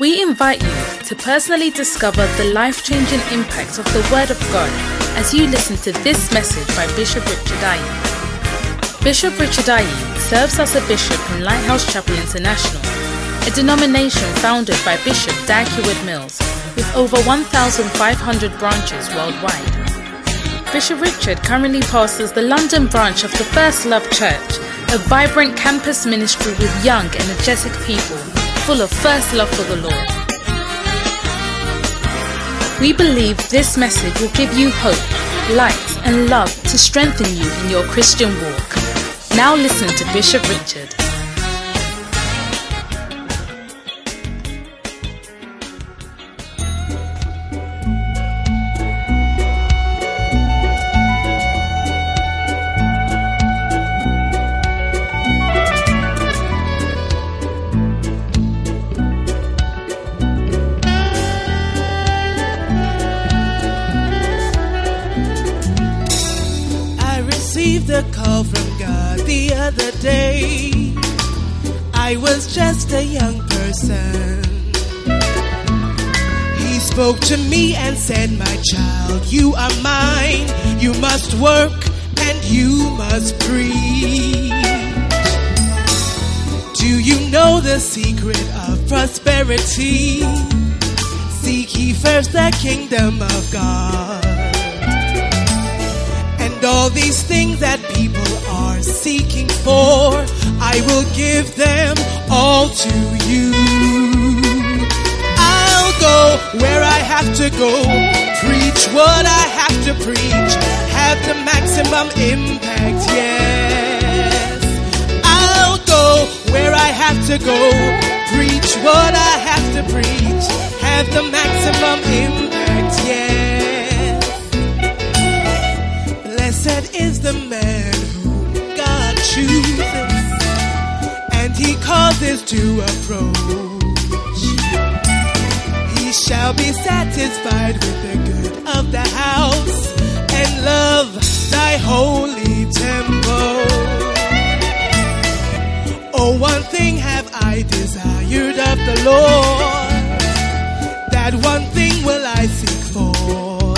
We invite you to personally discover the life changing impact of the Word of God as you listen to this message by Bishop Richard Ayi. Bishop Richard Ayi serves as a bishop in Lighthouse Chapel International, a denomination founded by Bishop Dag Heward Mills with over 1,500 branches worldwide. Bishop Richard currently pastors the London branch of the First Love Church, a vibrant campus ministry with young, energetic people full of first love for the Lord. We believe this message will give you hope, light, and love to strengthen you in your Christian walk. Now listen to Bishop Richard. To me and said, My child, you are mine. You must work and you must preach. Do you know the secret of prosperity? Seek ye first the kingdom of God. And all these things that people are seeking for, I will give them all to you. Go where I have to go, preach what I have to preach, have the maximum impact, yes. I'll go where I have to go, preach what I have to preach, have the maximum impact, yes. Blessed is the man whom God chooses and he causes to approach. Shall be satisfied with the good of the house and love thy holy temple. Oh, one thing have I desired of the Lord, that one thing will I seek for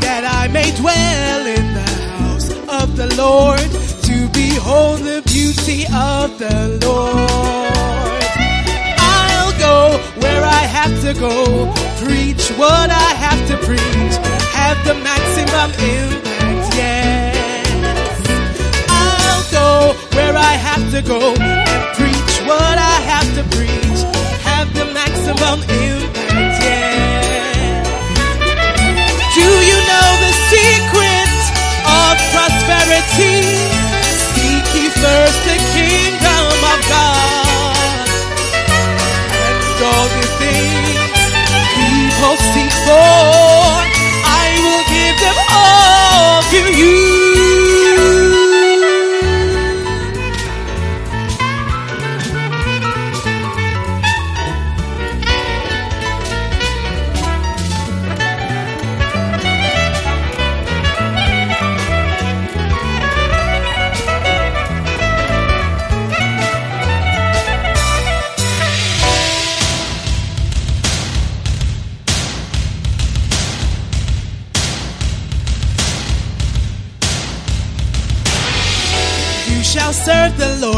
that I may dwell in the house of the Lord to behold the beauty of the Lord. Have to go, preach what I have to preach, have the maximum impact, yes. I'll go where I have to go and preach what I have to preach, have the maximum impact, yes. Do you know the secret of prosperity? Seek ye first the kingdom of God. And all things people seek for, I will give them all to you.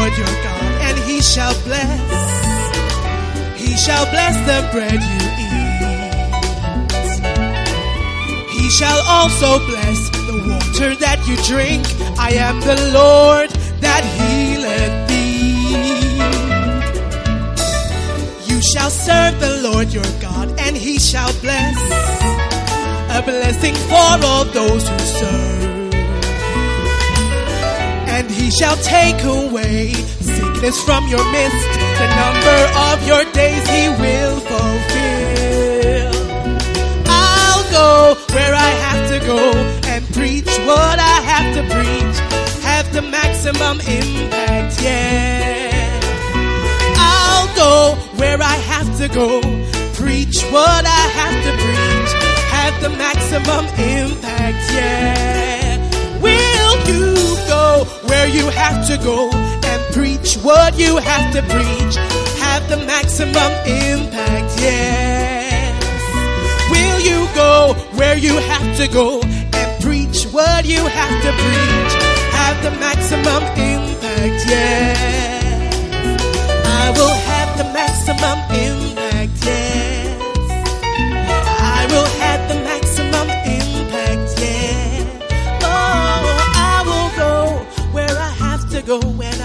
Lord your God, and he shall bless. He shall bless the bread you eat. He shall also bless the water that you drink. I am the Lord that healeth thee. You shall serve the Lord your God, and he shall bless. A blessing for all those who serve he shall take away sickness from your midst. The number of your days he will fulfill. I'll go where I have to go and preach what I have to preach. Have the maximum impact, yeah. I'll go where I have to go, preach what I have to preach. Have the maximum impact, yeah. Will you go where you have to go and preach what you have to preach. Have the maximum impact, yes. Will you go where you have to go and preach what you have to preach? Have the maximum impact, yes. I will have the maximum impact. going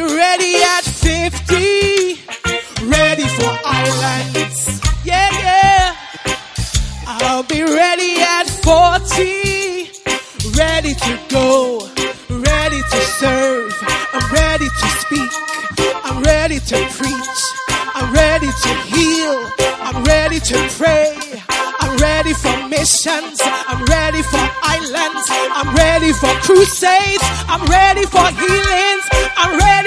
ready at 50, ready for islands. Yeah, yeah. I'll be ready at 40, ready to go, ready to serve. I'm ready to speak. I'm ready to preach. I'm ready to heal. I'm ready to pray. I'm ready for missions. I'm ready for islands. I'm ready for crusades. I'm ready for healings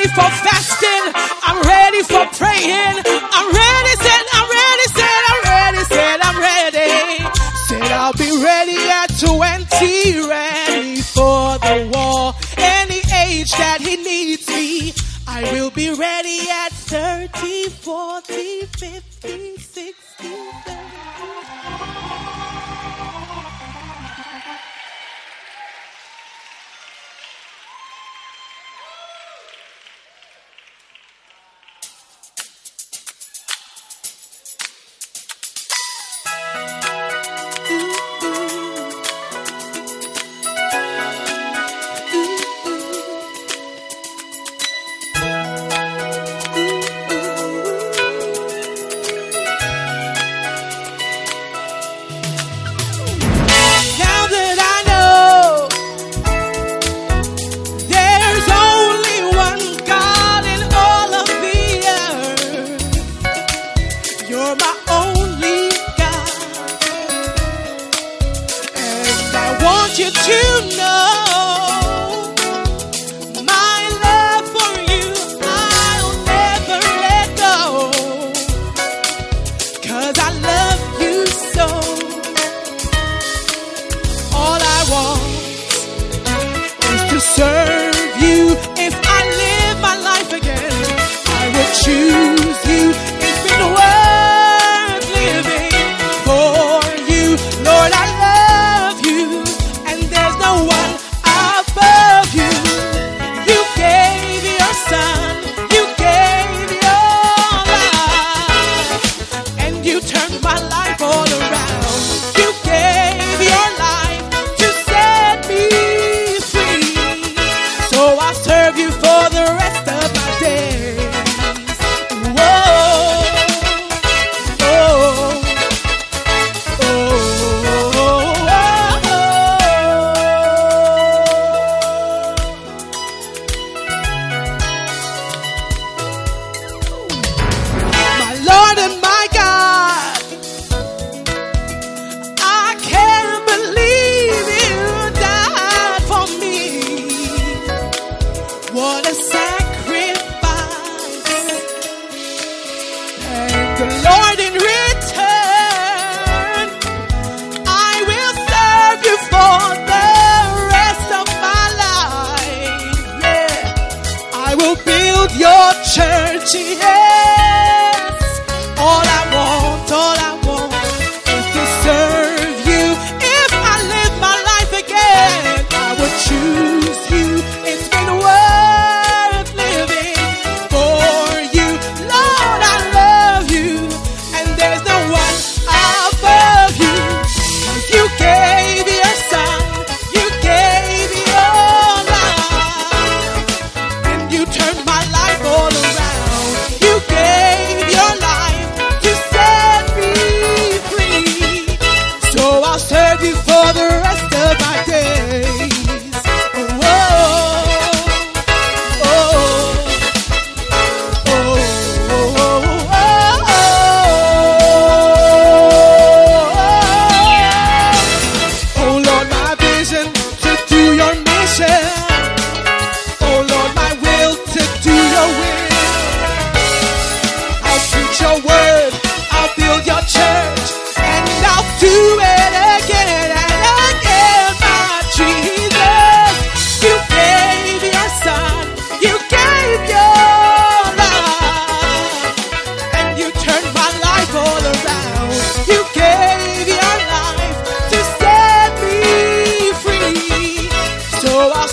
ready for fasting. I'm ready for praying. I'm ready, said, I'm ready, said, I'm ready, said, I'm ready. Said I'll be ready at 20.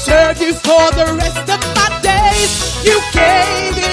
serve you for the rest of my days. You gave it.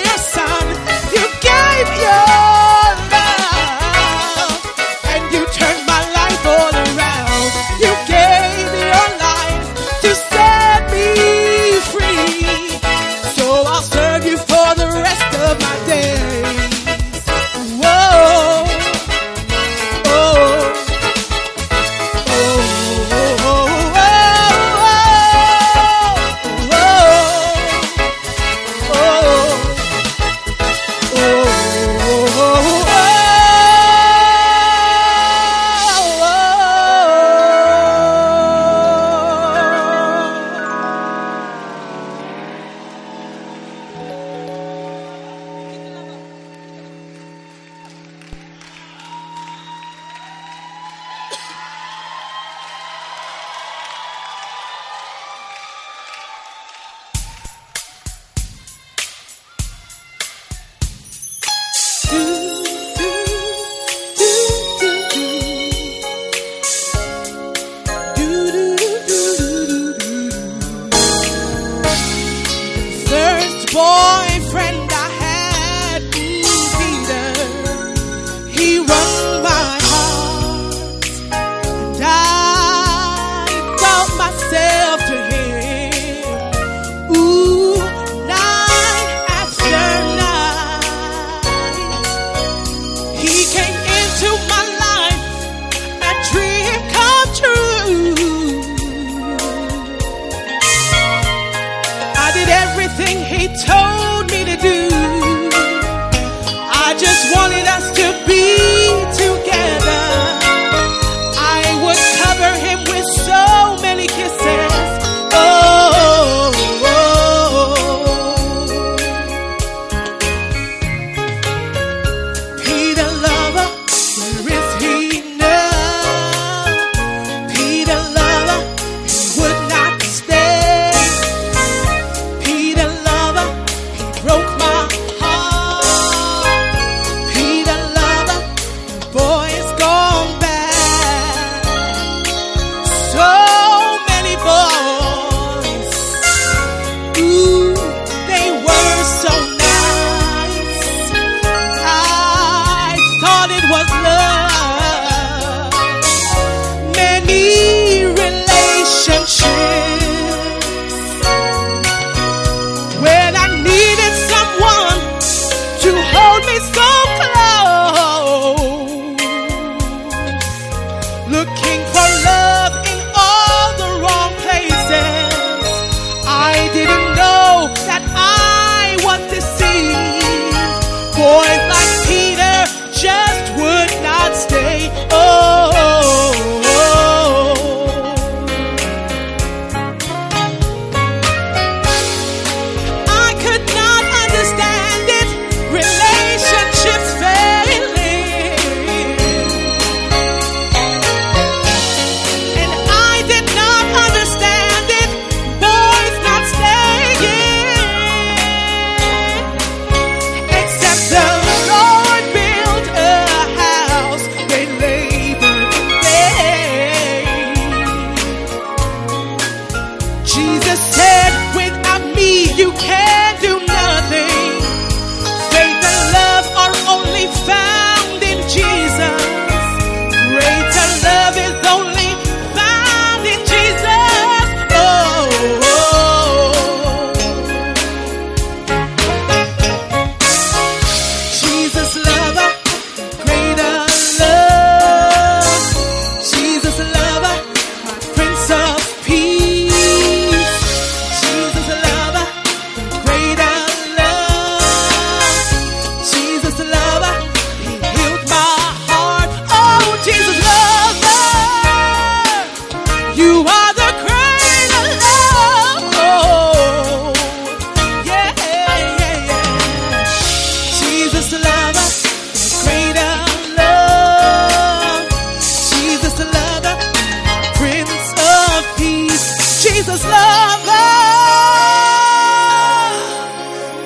Jesus lover.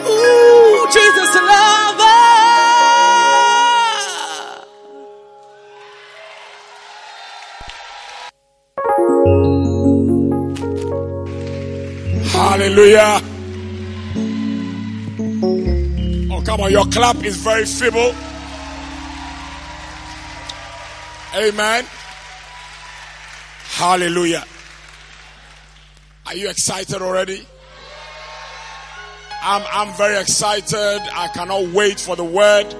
Ooh, Jesus lover. Hallelujah. Oh, come on. Your clap is very feeble. Amen. Hallelujah. Are you excited already? I'm, I'm very excited. I cannot wait for the word.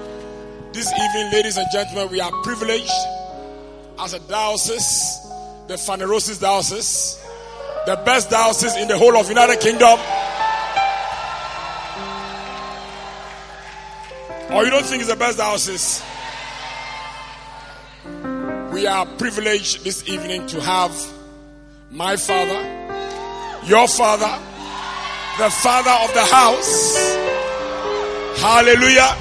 This evening, ladies and gentlemen, we are privileged as a diocese, the Phanerosis Diocese, the best diocese in the whole of United Kingdom. Or you don't think it's the best diocese? We are privileged this evening to have my father, your father, the father of the house. Hallelujah.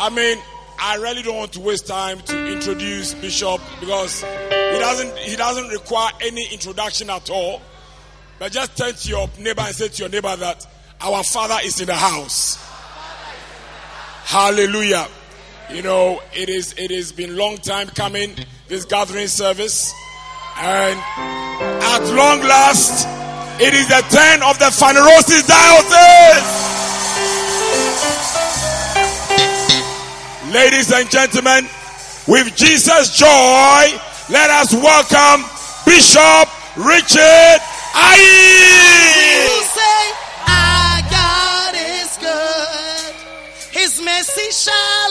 I mean, I really don't want to waste time to introduce Bishop because he doesn't he doesn't require any introduction at all. But just turn to your neighbor and say to your neighbor that our father is in the house. Hallelujah. You know, it is it has been long time coming, this gathering service. And at long last, it is the turn of the Phanerosis Diocese. Ladies and gentlemen, with Jesus' joy, let us welcome Bishop Richard good. His shall.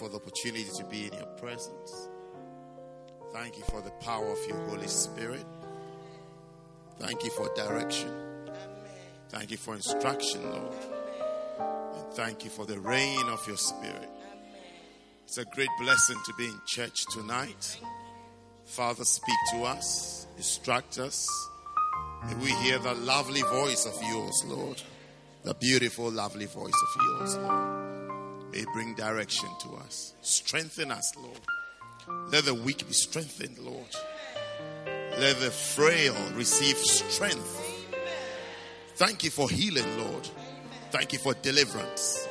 For the opportunity to be in your presence. Thank you for the power of your Holy Spirit. Thank you for direction. Thank you for instruction, Lord. And thank you for the rain of your Spirit. It's a great blessing to be in church tonight. Father, speak to us, instruct us. May we hear the lovely voice of yours, Lord. The beautiful, lovely voice of yours, Lord, may bring direction to us. Strengthen us, Lord. Let the weak be strengthened, Lord. Let the frail receive strength. Thank you for healing, Lord. Thank you for deliverance.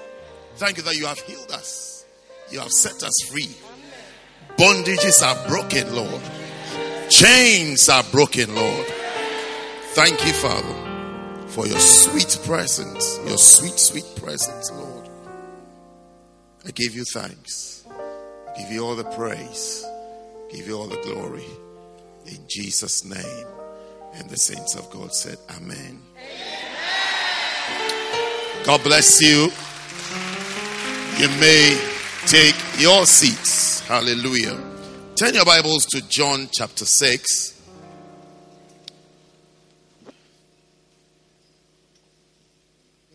Thank you that you have healed us. You have set us free. Bondages are broken, Lord. Chains are broken, Lord. Thank you, Father, for your sweet presence, your sweet, sweet presence, Lord. I give you thanks. I give you all the praise. I give you all the glory. In Jesus' name. And the saints of God said, Amen. God bless you. You may take your seats. Hallelujah. Turn your Bibles to John chapter 6.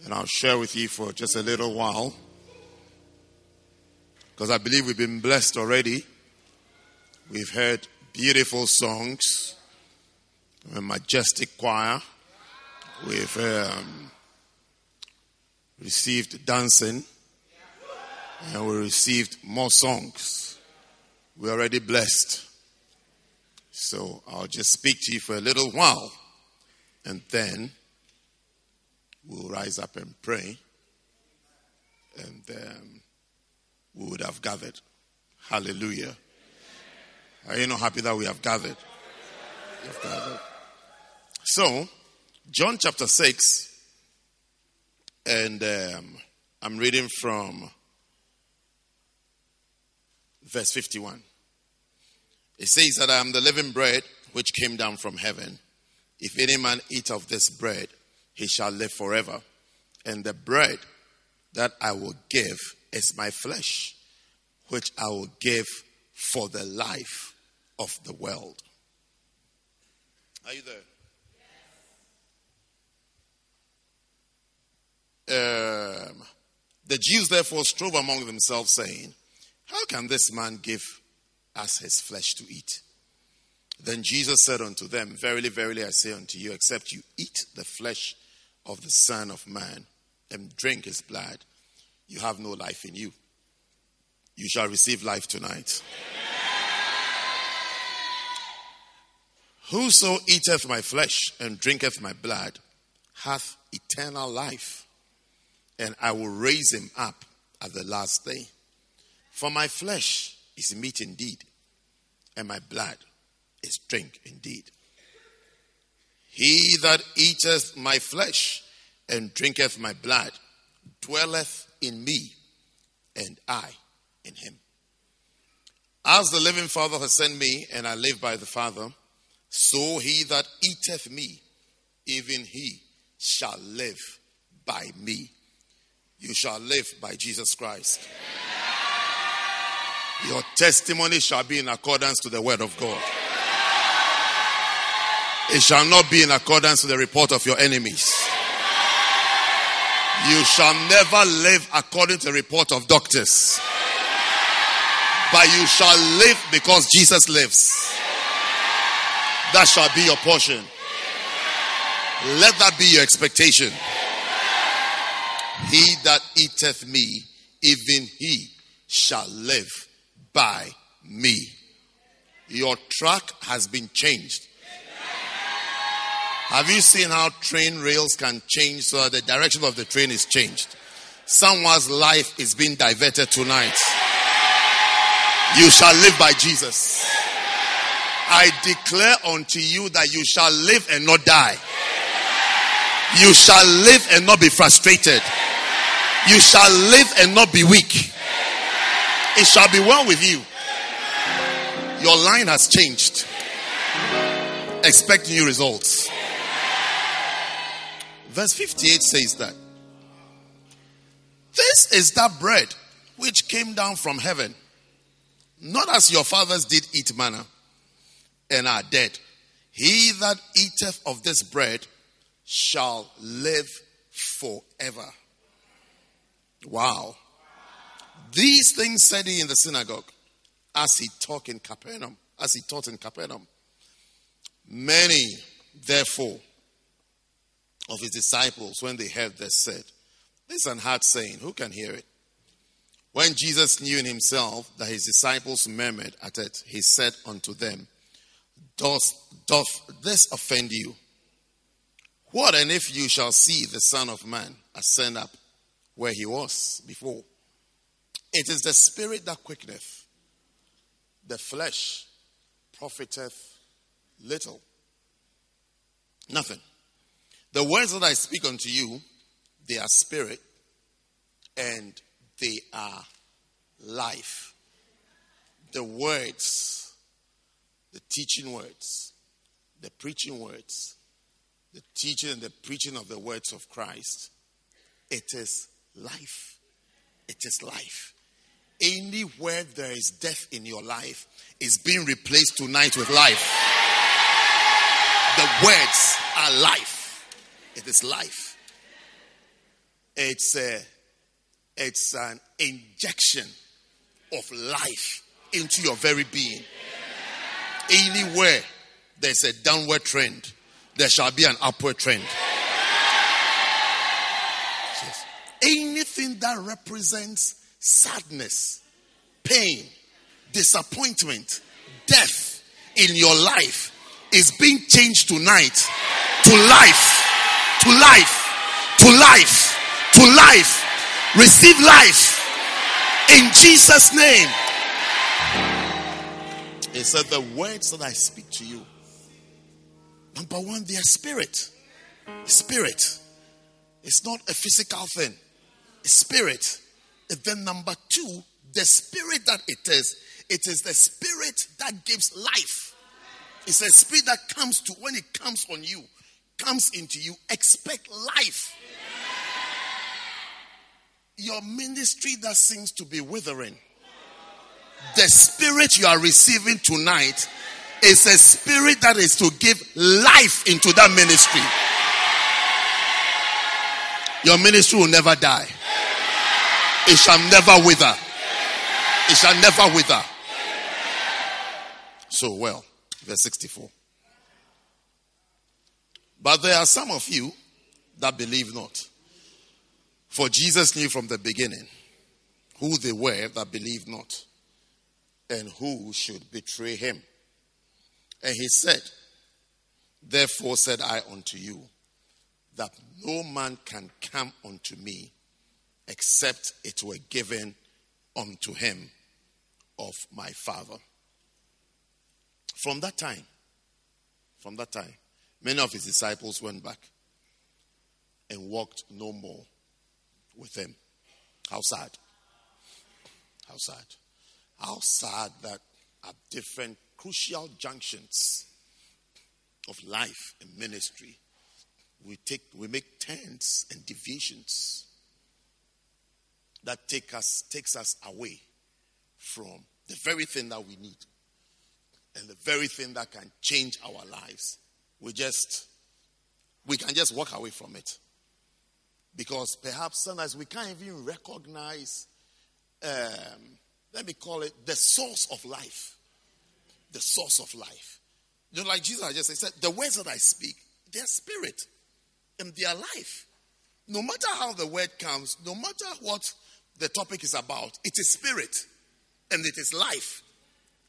And I'll share with you for just a little while. Because I believe we've been blessed already. We've heard beautiful songs, a majestic choir. We've um, received dancing, and we received more songs. We're already blessed. So I'll just speak to you for a little while, and then we'll rise up and pray, and um, we would have gathered. Hallelujah. Are you not happy that we have gathered? We have gathered. So, John chapter 6, and um, I'm reading from verse 51. It says that I am the living bread which came down from heaven. If any man eat of this bread, he shall live forever. And the bread that I will give is my flesh, which I will give for the life of the world. Are you there? Um, the Jews therefore strove among themselves, saying, How can this man give us his flesh to eat? Then Jesus said unto them, Verily, verily, I say unto you, except you eat the flesh of the Son of Man and drink his blood, you have no life in you. You shall receive life tonight. Whoso eateth my flesh and drinketh my blood hath eternal life, and I will raise him up at the last day. For my flesh is meat indeed, and my blood is drink indeed. He that eateth my flesh and drinketh my blood dwelleth in me, and I in him. As the living Father has sent me, and I live by the Father, so he that eateth me, even he shall live by me. You shall live by Jesus Christ. Your testimony shall be in accordance to the word of God. It shall not be in accordance to the report of your enemies. You shall never live according to report of doctors. But you shall live because Jesus lives. That shall be your portion. Let that be your expectation. He that eateth me, even he shall live by me. Your track has been changed. Have you seen how train rails can change so that the direction of the train is changed? Someone's life is being diverted tonight. You shall live by Jesus. I declare unto you that you shall live and not die. You shall live and not be frustrated. You shall live and not be weak. It shall be well with you. Your line has changed. Expect new results. Verse 58 says that this is that bread which came down from heaven, not as your fathers did eat manna and are dead. He that eateth of this bread shall live forever. Wow. These things said he in the synagogue as he taught in Capernaum. As he taught in Capernaum. Many, therefore, of his disciples, when they heard this, said, This is an hard saying. Who can hear it? When Jesus knew in himself that his disciples murmured at it, he said unto them, Doth, doth this offend you? What and if you shall see the Son of Man ascend up where he was before? It is the Spirit that quickeneth, the flesh profiteth little. Nothing. The words that I speak unto you, they are spirit and they are life. The words, the teaching words, the preaching words, the teaching and the preaching of the words of Christ, it is life. It is life. Anywhere there is death in your life is being replaced tonight with life. The words are life. It is life. It's a, it's an injection of life into your very being. Anywhere there's a downward trend, there shall be an upward trend. Yes. Anything that represents sadness, pain, disappointment, death in your life is being changed tonight to life to life, to life, to life. Receive life in Jesus' name. He said, The words that I speak to you, number one, they are spirit. Spirit. It's not a physical thing, it's spirit. And then number two, the spirit that it is, it is the spirit that gives life. It's a spirit that comes to when it comes on you, comes into you, expect life. Your ministry that seems to be withering, the spirit you are receiving tonight is a spirit that is to give life into that ministry. Your ministry will never die. It shall never wither. It shall never wither. So well, verse 64. But there are some of you that believe not. For Jesus knew from the beginning who they were that believed not and who should betray him. And he said, Therefore said I unto you, that no man can come unto me except it were given unto him of my Father. From that time, from that time, Many of his disciples went back and walked no more with him. How sad. How sad. How sad that at different crucial junctions of life and ministry, we take we make turns and deviations that take us takes us away from the very thing that we need and the very thing that can change our lives we just we can just walk away from it. Because perhaps sometimes we can't even recognize um, let me call it the source of life. The source of life. You know like jesus just said the words that i speak they're spirit and they are life. No matter how the word comes no matter what the topic is about it is spirit and it is life.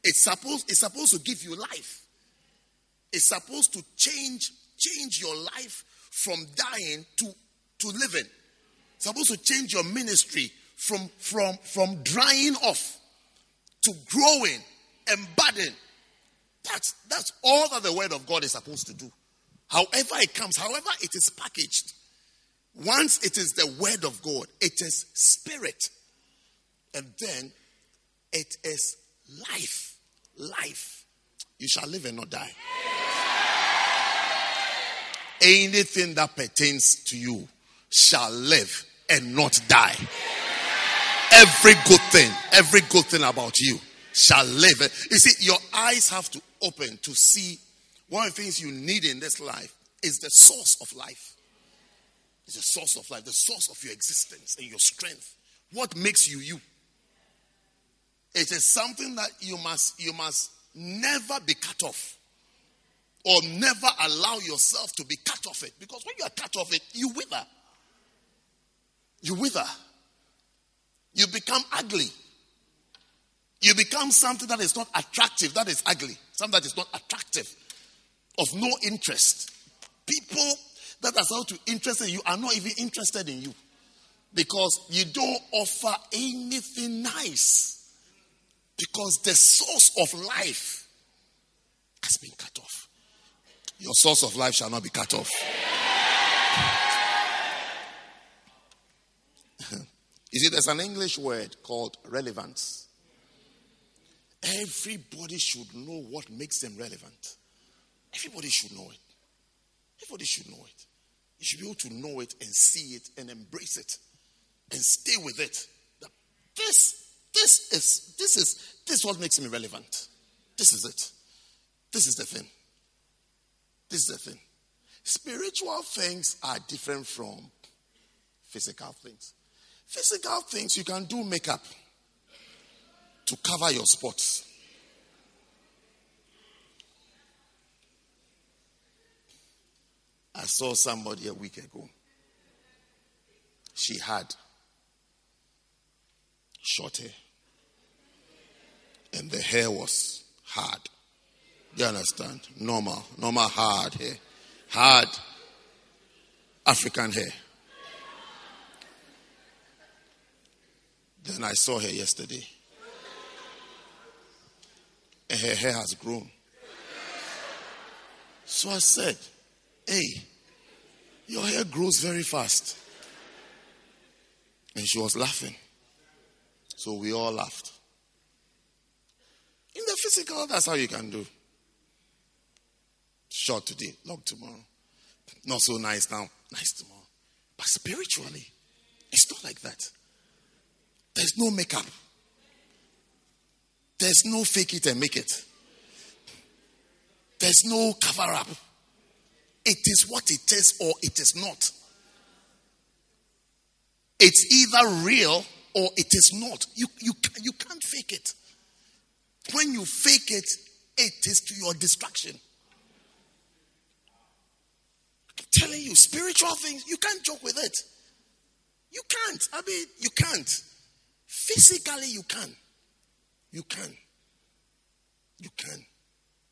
It's supposed it's supposed to give you life is supposed to change change your life from dying to to living. It's supposed to change your ministry from from from drying off to growing and budding. That's that's all that the word of God is supposed to do. However it comes, however it is packaged. Once it is the word of God, it is spirit. And then it is life. Life. You shall live and not die. Anything that pertains to you shall live and not die. Every good thing, every good thing about you shall live. You see, your eyes have to open to see one of the things you need in this life is the source of life. It's the source of life, the source of your existence and your strength. What makes you you? It is something that you must you must never be cut off or never allow yourself to be cut off it. Because when you are cut off it, you wither. You wither. You become ugly. You become something that is not attractive, that is ugly, something that is not attractive, of no interest. People that are supposed to interest in you are not even interested in you because you don't offer anything nice because the source of life has been cut off. Your source of life shall not be cut off. you see, there's an English word called relevance. Everybody should know what makes them relevant. Everybody should know it. Everybody should know it. You should be able to know it and see it and embrace it and stay with it. This, this is, this is, this is what makes me relevant. This is it. This is the thing. This is the thing. Spiritual things are different from physical things. Physical things, you can do makeup to cover your spots. I saw somebody a week ago. She had short hair. And the hair was hard. You understand? Normal, normal hard hair. Hard African hair. Then I saw her yesterday. And her hair has grown. So I said, Hey, your hair grows very fast. And she was laughing. So we all laughed. In the physical, that's how you can do. Short today, long tomorrow. Not so nice now, nice tomorrow. But spiritually, it's not like that. There's no makeup. There's no fake it and make it. There's no cover up. It is what it is or it is not. It's either real or it is not. You, you, you can't fake it. When you fake it, it is to your destruction. I'm telling you, spiritual things, you can't joke with it. You can't. I mean, you can't. Physically, you can. You can. You can.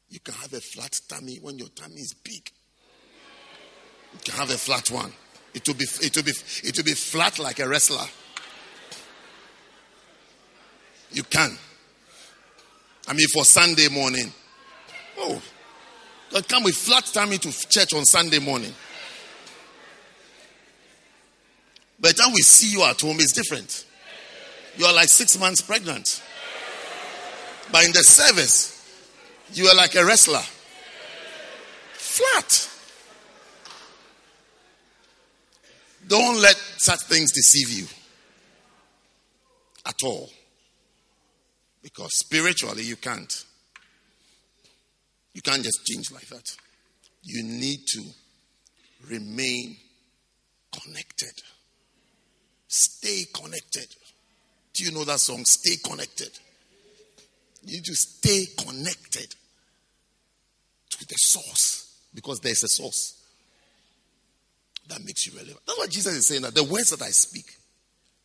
You can have a flat tummy when your tummy is big. You can have a flat one. It will be, it will be, it will be flat like a wrestler. You can. I mean, for Sunday morning. Oh, God come with flat tummy to church on Sunday morning. By the time we see you at home, it's different. You are like six months pregnant. But in the service, you are like a wrestler. Flat. Don't let such things deceive you at all. Because spiritually, you can't. You can't just change like that. You need to remain connected. Stay connected. Do you know that song? Stay connected. You need to stay connected to the source because there's a source that makes you relevant. That's what Jesus is saying. That the words that I speak,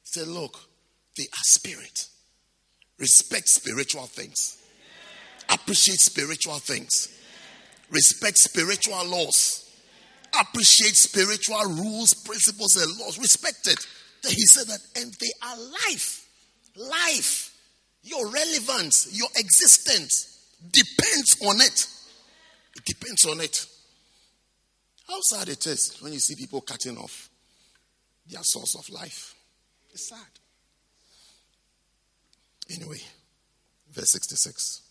say, look, they are spirit. Respect spiritual things. Appreciate spiritual things. Respect spiritual laws. Appreciate spiritual rules, principles, and laws. Respect it. Then he said that, and they are life. Life. Your relevance, your existence depends on it. It depends on it. How sad it is when you see people cutting off their source of life. It's sad. Anyway, verse 66.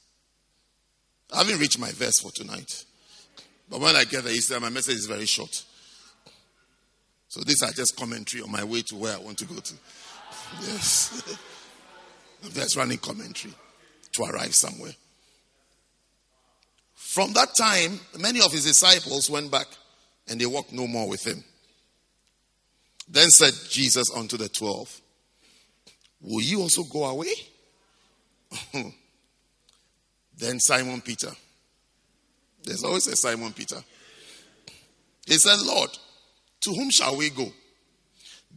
I haven't reached my verse for tonight. But when I get there, see, my message is very short. So these are just commentary on my way to where I want to go to. Yes. Just running commentary to arrive somewhere. From that time, many of his disciples went back and they walked no more with him. Then said Jesus unto the twelve, Will you also go away? then Simon Peter There's always a Simon Peter. He said, Lord, to whom shall we go?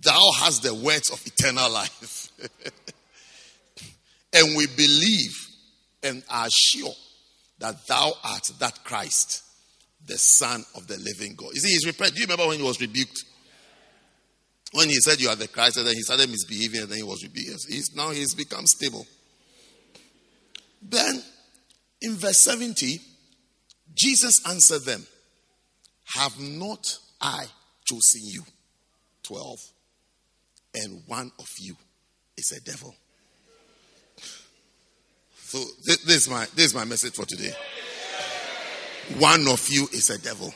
Thou hast the words of eternal life. and we believe and are sure that thou art that Christ, the Son of the living God. You see, he's repented. Do you remember when he was rebuked? When he said you are the Christ, and then he started misbehaving, and then he was rebuked. He's, now he's become stable. Then, in verse 70, Jesus answered them, Have not I chosen you? 12. And one of you is a devil. So this, this, is my this is my message for today. One of you is a devil.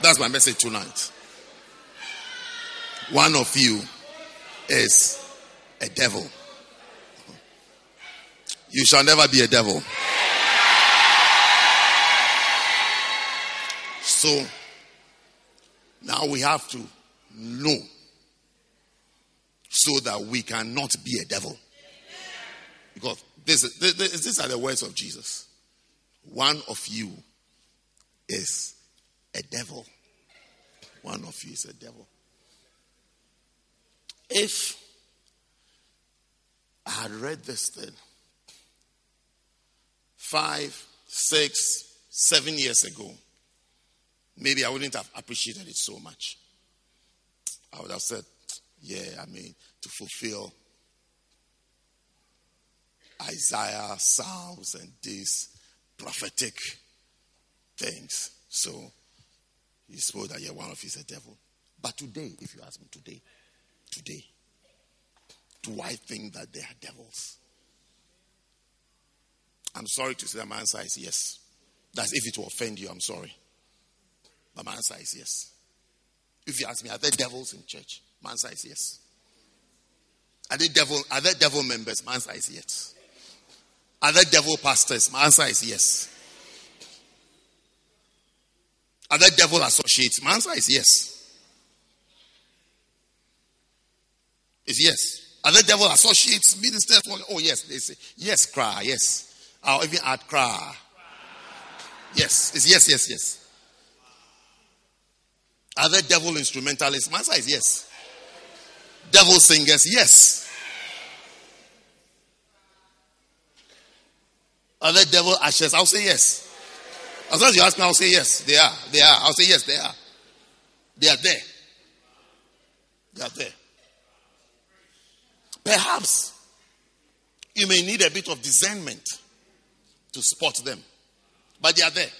That's my message tonight. One of you is a devil. You shall never be a devil. So now we have to know so that we cannot be a devil. Because this, this, these are the words of Jesus. One of you is a devil. One of you is a devil. If I had read this thing five, six, seven years ago, maybe I wouldn't have appreciated it so much. I would have said, yeah, I mean, to fulfill Isaiah, Psalms, and these prophetic things. So you suppose that you're one of you is a devil. But today, if you ask me today, today, do I think that they are devils? I'm sorry to say that my answer is yes. That's if it will offend you, I'm sorry. But my answer is yes. If you ask me, are there devils in church? My answer is yes. Are there devil, are there devil members? My answer is yes. Are there devil pastors? My answer is yes. Are there devil associates? My answer is yes. Is yes. Are there devil associates, ministers? Oh, yes. They say, yes, cry, yes. I'll even add cry. Yes. It's yes, yes, yes. Are there devil instrumentalists? My is yes. Devil singers? Yes. Are there devil ashes? I'll say yes. As long as you ask me, I'll say yes. They are. They are. I'll say yes, they are. They are there. They are there. Perhaps you may need a bit of discernment to spot them, but they are there.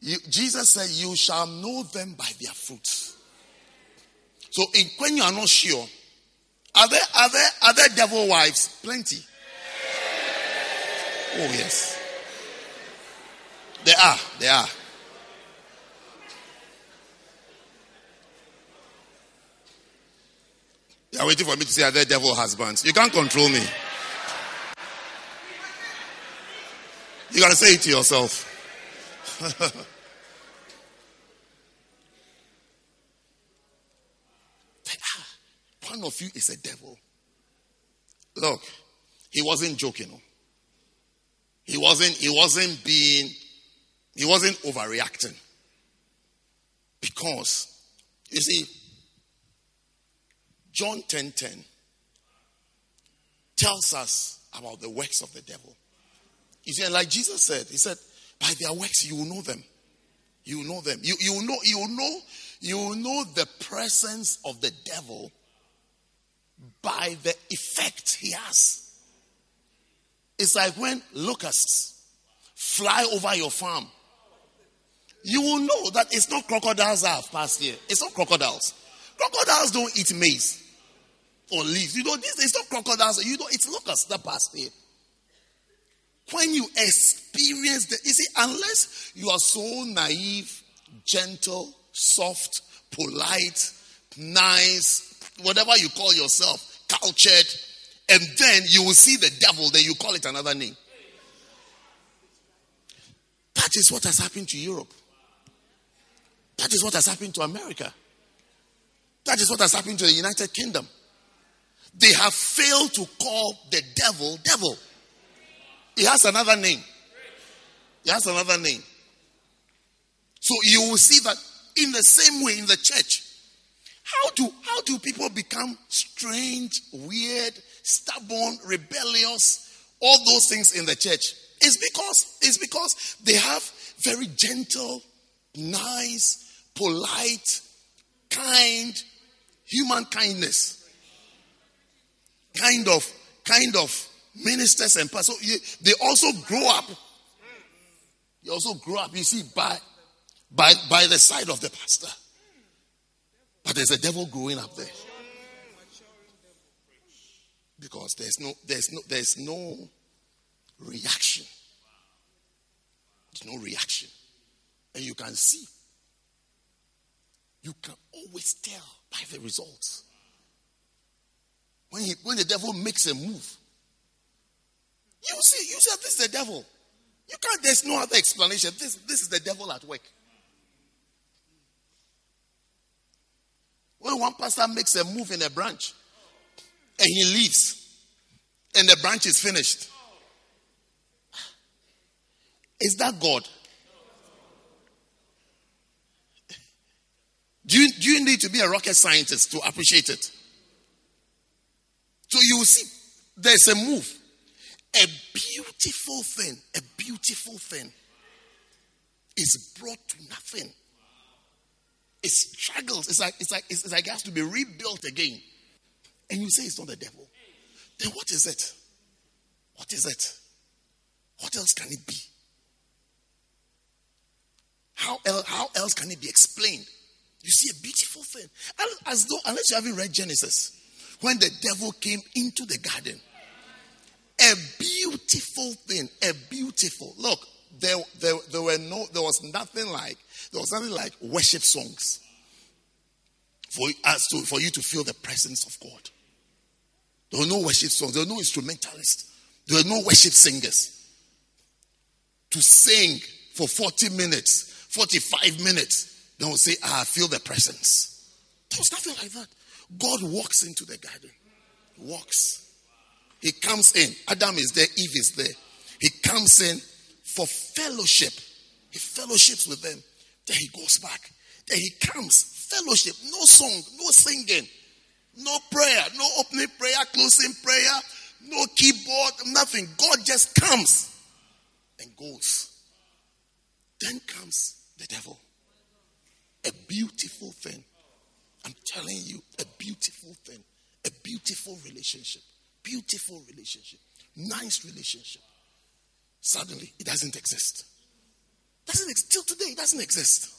You, Jesus said, You shall know them by their fruits. So in, when you are not sure, are there, are there, are there devil wives? Plenty. Oh, yes. They are. They are. You are waiting for me to say, Are there devil husbands? You can't control me. You got to say it to yourself. One of you is a devil. Look, he wasn't joking. He wasn't, he wasn't being, he wasn't overreacting. Because, you see, John 10 10 tells us about the works of the devil. You see, like Jesus said, He said, by their works you will know them. You will know them. You, you will know, you will know, you will know the presence of the devil by the effect he has. It's like when locusts fly over your farm. You will know that it's not crocodiles that have passed here. It's not crocodiles. Crocodiles don't eat maize or leaves. You know, this it's not crocodiles. You know, it's locusts that passed here. When you experience the, you see, unless you are so naive, gentle, soft, polite, nice, whatever you call yourself, cultured, and then you will see the devil, then you call it another name. That is what has happened to Europe. That is what has happened to America. That is what has happened to the United Kingdom. They have failed to call the devil devil. He has another name. He has another name. So you will see that in the same way in the church. How do how do people become strange, weird, stubborn, rebellious, all those things in the church? It's because it's because they have very gentle, nice, polite, kind, human kindness. Kind of, kind of ministers and pastors. So they also grow up. They also grow up, you see, by by, by the side of the pastor. But there's a devil growing up there. Because there's no there's no there's no reaction. There's no reaction. And you can see. You can always tell by the results. When he when the devil makes a move, you see, you say this is the devil. You can't, there's no other explanation. This, this is the devil at work. When one pastor makes a move in a branch and he leaves and the branch is finished, is that God? Do you, do you need to be a rocket scientist to appreciate it? So you see, there's a move. A beautiful thing, a beautiful thing is brought to nothing. It struggles. It's like, it's like, it's like it has to be rebuilt again. And you say it's not the devil. Then what is it? What is it? What else can it be? How, el- how else can it be explained? You see a beautiful thing. As though, unless you haven't read Genesis, when the devil came into the garden, a beautiful thing, a beautiful look. There, there, there were no, there was nothing like there was nothing like worship songs for us to, for you to feel the presence of God. There were no worship songs. There were no instrumentalists. There were no worship singers to sing for 40 minutes, 45 minutes. Then we'll say, ah, I feel the presence. There was nothing like that. God walks into the garden, walks. He comes in. Adam is there, Eve is there. He comes in for fellowship. He fellowships with them. Then he goes back. Then he comes. Fellowship. No song, no singing, no prayer, no opening prayer, closing prayer, no keyboard, nothing. God just comes and goes. Then comes the devil. A beautiful thing. I'm telling you, a beautiful thing. A beautiful relationship. Beautiful relationship. Nice relationship. Suddenly, it doesn't exist. Doesn't exist. Till today, it doesn't exist.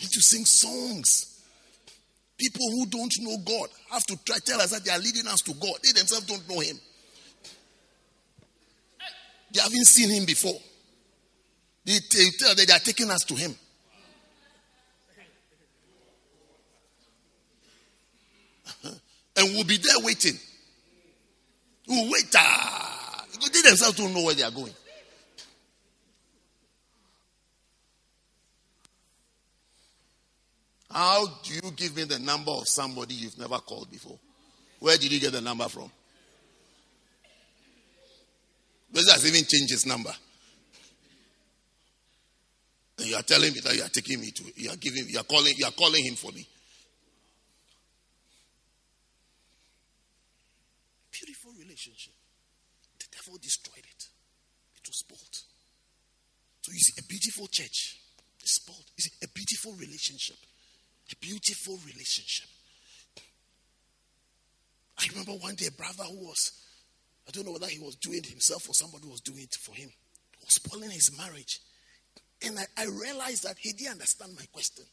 Need to sing songs. People who don't know God have to try tell us that they are leading us to God. They themselves don't know Him. They haven't seen Him before. They tell that they are taking us to Him. and we'll be there waiting. We'll wait. Ah, they themselves don't know where they are going. How do you give me the number of somebody you've never called before? Where did you get the number from? Because has even changed his number. And you are telling me that you are taking me to, you are giving, you are calling, you are calling him for me. Beautiful relationship. The devil destroyed it. It was spoiled. So you see, a beautiful church is spoiled. See, a beautiful relationship a beautiful relationship. I remember one day a brother who was, I don't know whether he was doing it himself or somebody was doing it for him, was spoiling his marriage. And I, I realized that he didn't understand my question.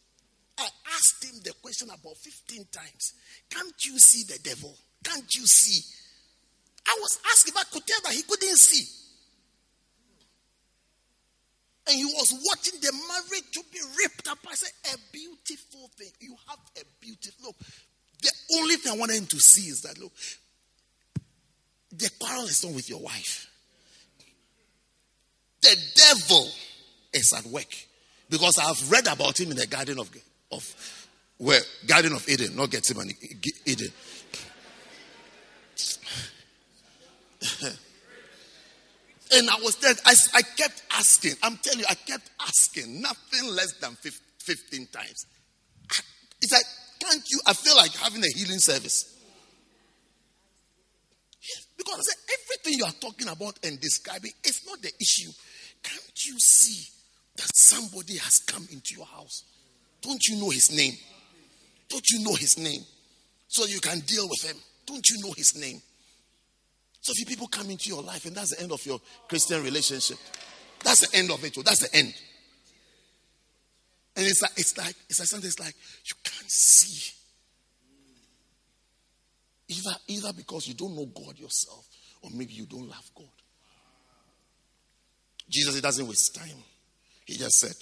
I asked him the question about 15 times. Can't you see the devil? Can't you see? I was asking, but could tell that he couldn't see. And he was watching the marriage to be ripped up. I said, a beautiful thing. You have a beautiful look. The only thing I wanted him to see is that look, the quarrel is not with your wife. The devil is at work. Because I've read about him in the Garden of, of where Garden of Eden, not Gethsemane, Eden. And I was there, I, I kept asking. I'm telling you, I kept asking, nothing less than 15 times. It's like, can't you? I feel like having a healing service. Because everything you are talking about and describing is not the issue. Can't you see that somebody has come into your house? Don't you know his name? Don't you know his name? So you can deal with him. Don't you know his name? So few people come into your life, and that's the end of your Christian relationship. That's the end of it. Oh. That's the end. And it's like it's like it's like something. It's like you can't see. Either either because you don't know God yourself, or maybe you don't love God. Jesus, he doesn't waste time. He just said,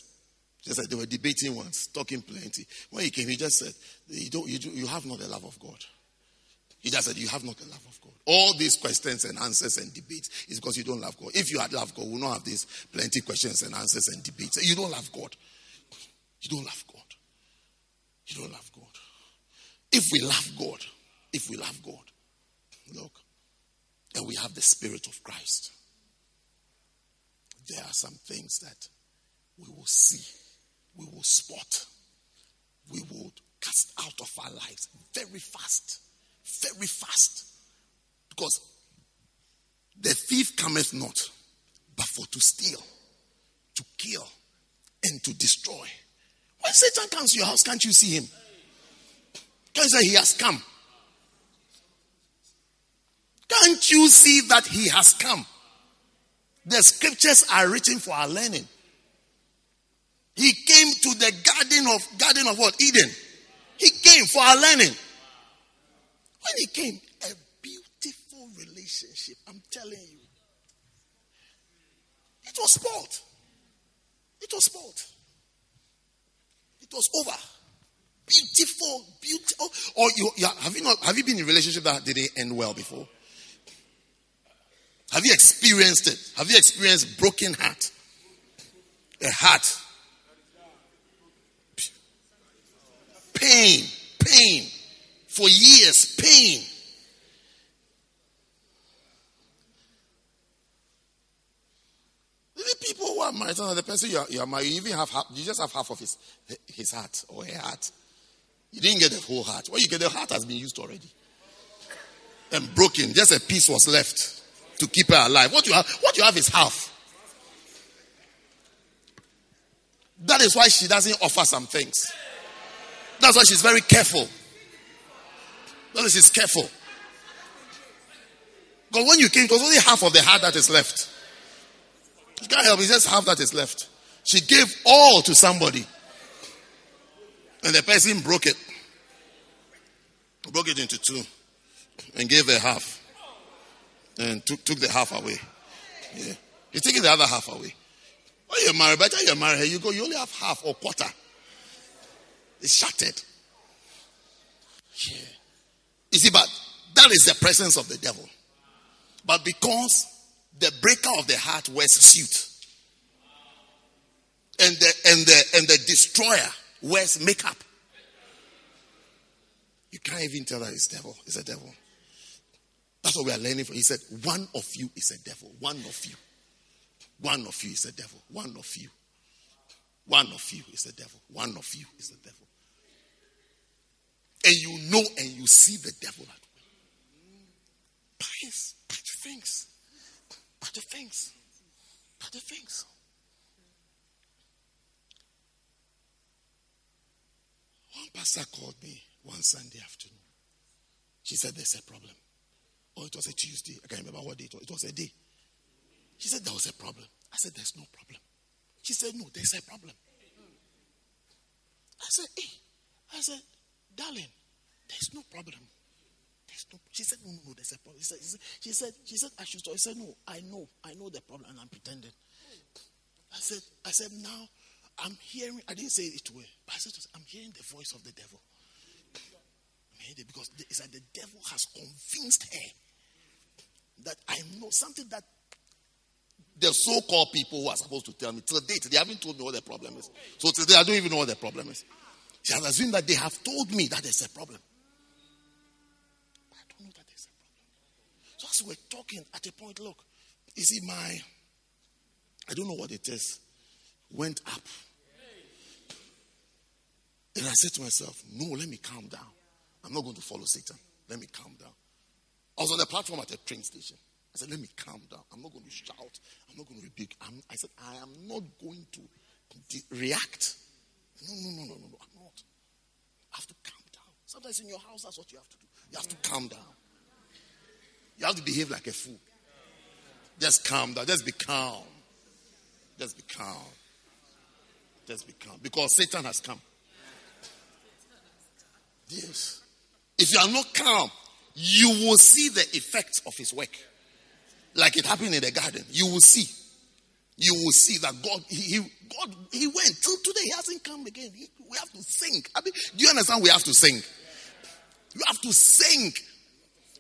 just said they were debating once, talking plenty. When he came, he just said, you, don't, you, you have not the love of God. He just said, You have not the love of God. All these questions and answers and debates is because you don't love God. If you had loved God, we would not have these plenty questions and answers and debates. You don't love God. You don't love God. You don't love God. If we love God, if we love God, look, and we have the Spirit of Christ, there are some things that we will see, we will spot, we will cast out of our lives very fast very fast. Because the thief cometh not, but for to steal, to kill, and to destroy. When Satan comes to your house, can't you see him? Can't you say he has come? Can't you see that he has come? The scriptures are written for our learning. He came to the garden of garden of what? Eden. He came for our learning. When he came, a beautiful relationship. I'm telling you. It was sport. It was sport. It was over. Beautiful, beautiful. Or you, you, have you not? Have you been in a relationship that didn't end well before? Have you experienced it? Have you experienced broken heart? A heart. Pain, pain for years, pain. The people who are married, the person you are, you are married, you even have you just have half of his his heart or her heart. You didn't get the whole heart. Well, you get the heart has been used already and broken. Just a piece was left to keep her alive. What you have, what you have is half. That is why she doesn't offer some things. That's why she's very careful. Notice he's careful. Because when you came, it was only half of the heart that is left. You can't help, it's just half that is left. She gave all to somebody. And the person broke it. Broke it into two. And gave the half. And took, took the half away. Yeah. He's taking the other half away. When you're married, better you're married, you go, you only have half or quarter. It's shattered. Yeah. You see, but that is the presence of the devil. But because the breaker of the heart wears suit, and the and the and the destroyer wears makeup, you can't even tell that it's devil. It's a devil. That's what we are learning from. He said, "One of you is a devil. One of you, one of you is a devil. One of you, one of you is a devil. One of you is a devil." And you know and you see the devil at work. But the things. But the things. But the things. One pastor called me one Sunday afternoon. She said, There's a problem. Oh, it was a Tuesday. I can't remember what day it was. It was a day. She said, There was a problem. I said, There's no problem. She said, No, there's a problem. I said, Hey. I said, darling, there's no problem. There's no, she said, no, no, no, there's a problem. She said, she said, she said, I should. He said, no, I know, I know the problem and I'm pretending. I said, I said, now I'm hearing, I didn't say it to her, but I said, I'm hearing the voice of the devil. It because it's like the devil has convinced her that I know something that the so-called people who are supposed to tell me till date, they haven't told me what the problem is. So today I don't even know what the problem is. She has assumed that they have told me that there's a problem. But I don't know that there's a problem. So as we're talking at a point, look, you see, my I don't know what it is, went up. And I said to myself, no, let me calm down. I'm not going to follow Satan. Let me calm down. I was on the platform at a train station. I said, let me calm down. I'm not going to shout. I'm not going to rebuke. I'm, I said, I am not going to de- react. No, no, no, no, no. I have to calm down. Sometimes in your house, that's what you have to do. You have to calm down. You have to behave like a fool. Just calm down. Just be calm. Just be calm. Just be calm. Because Satan has come. Yes. If you are not calm, you will see the effects of his work. Like it happened in the garden. You will see. You will see that God, he, God, he went till today. He hasn't come again. He, we have to sing. I mean, do you understand? We have to sing. You have to sing.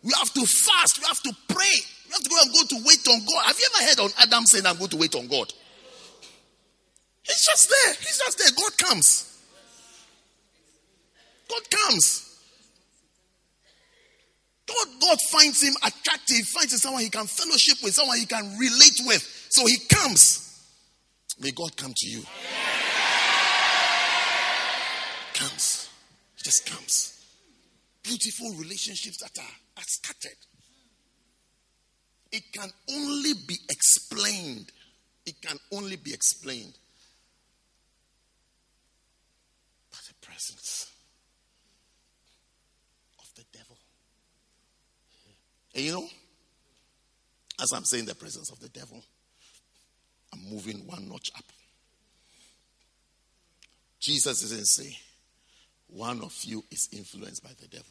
We have to fast. We have to pray. We have to go and go to wait on God. Have you ever heard on Adam saying, I'm going to wait on God? He's just there. He's just there. God comes. God comes. God, God finds him attractive, finds him someone he can fellowship with, someone he can relate with. So he comes. May God come to you. Comes. He just comes. Beautiful relationships that are, are scattered. It can only be explained. It can only be explained by the presence of the devil. And you know, as I'm saying the presence of the devil, I'm moving one notch up. Jesus isn't say, one of you is influenced by the devil.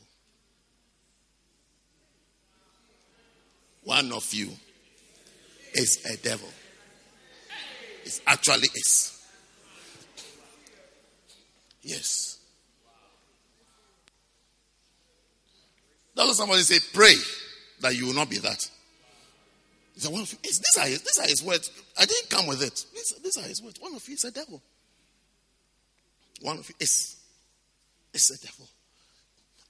One of you is a devil. It actually is. Yes. That's somebody say, pray that you will not be that. He said, one of you, these are his, these are his words. I didn't come with it. These, these are his words. One of you is a devil. One of you is, is a devil.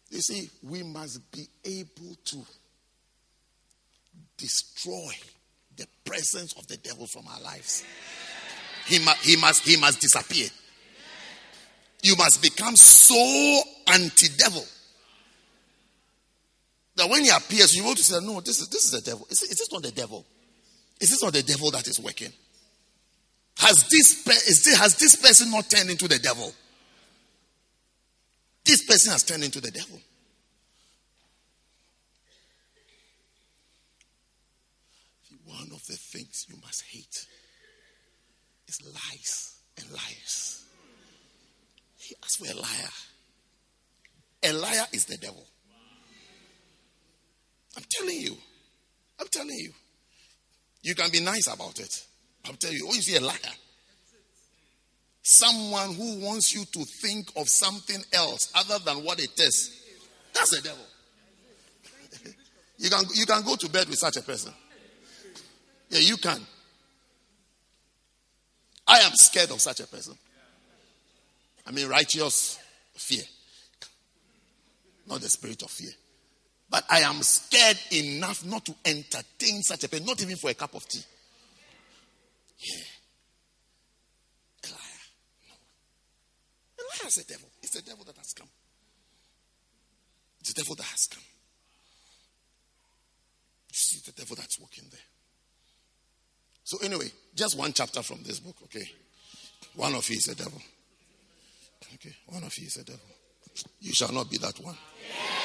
You see, we must be able to destroy the presence of the devil from our lives. He, mu- he, must, he must disappear. You must become so anti devil that when he appears, you want to say, No, this is, this is the devil. Is, is this not the devil? Is this not the devil that is working? Has this, is this, has this person not turned into the devil? This person has turned into the devil. One of the things you must hate is lies and liars. He asked for a liar. A liar is the devil. I'm telling you. I'm telling you. You can be nice about it. I'm telling you. Oh, you see a liar. Someone who wants you to think of something else other than what it is. That's the devil. you can you can go to bed with such a person. Yeah, you can. I am scared of such a person. I mean, righteous fear, not the spirit of fear. But I am scared enough not to entertain such a person, not even for a cup of tea. Yeah. A liar. No. A liar is a devil. It's the devil that has come. It's the devil that has come. You see the devil that's working there. So, anyway, just one chapter from this book, okay? One of you is a devil. Okay, one of you is a devil. You shall not be that one. Yeah.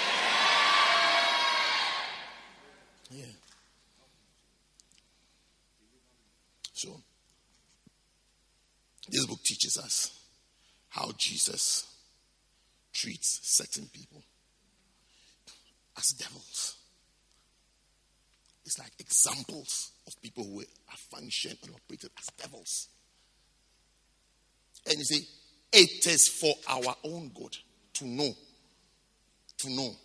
So, this book teaches us how Jesus treats certain people as devils. It's like examples of people who are functioned and operated as devils. And you see, it is for our own good to know. To know.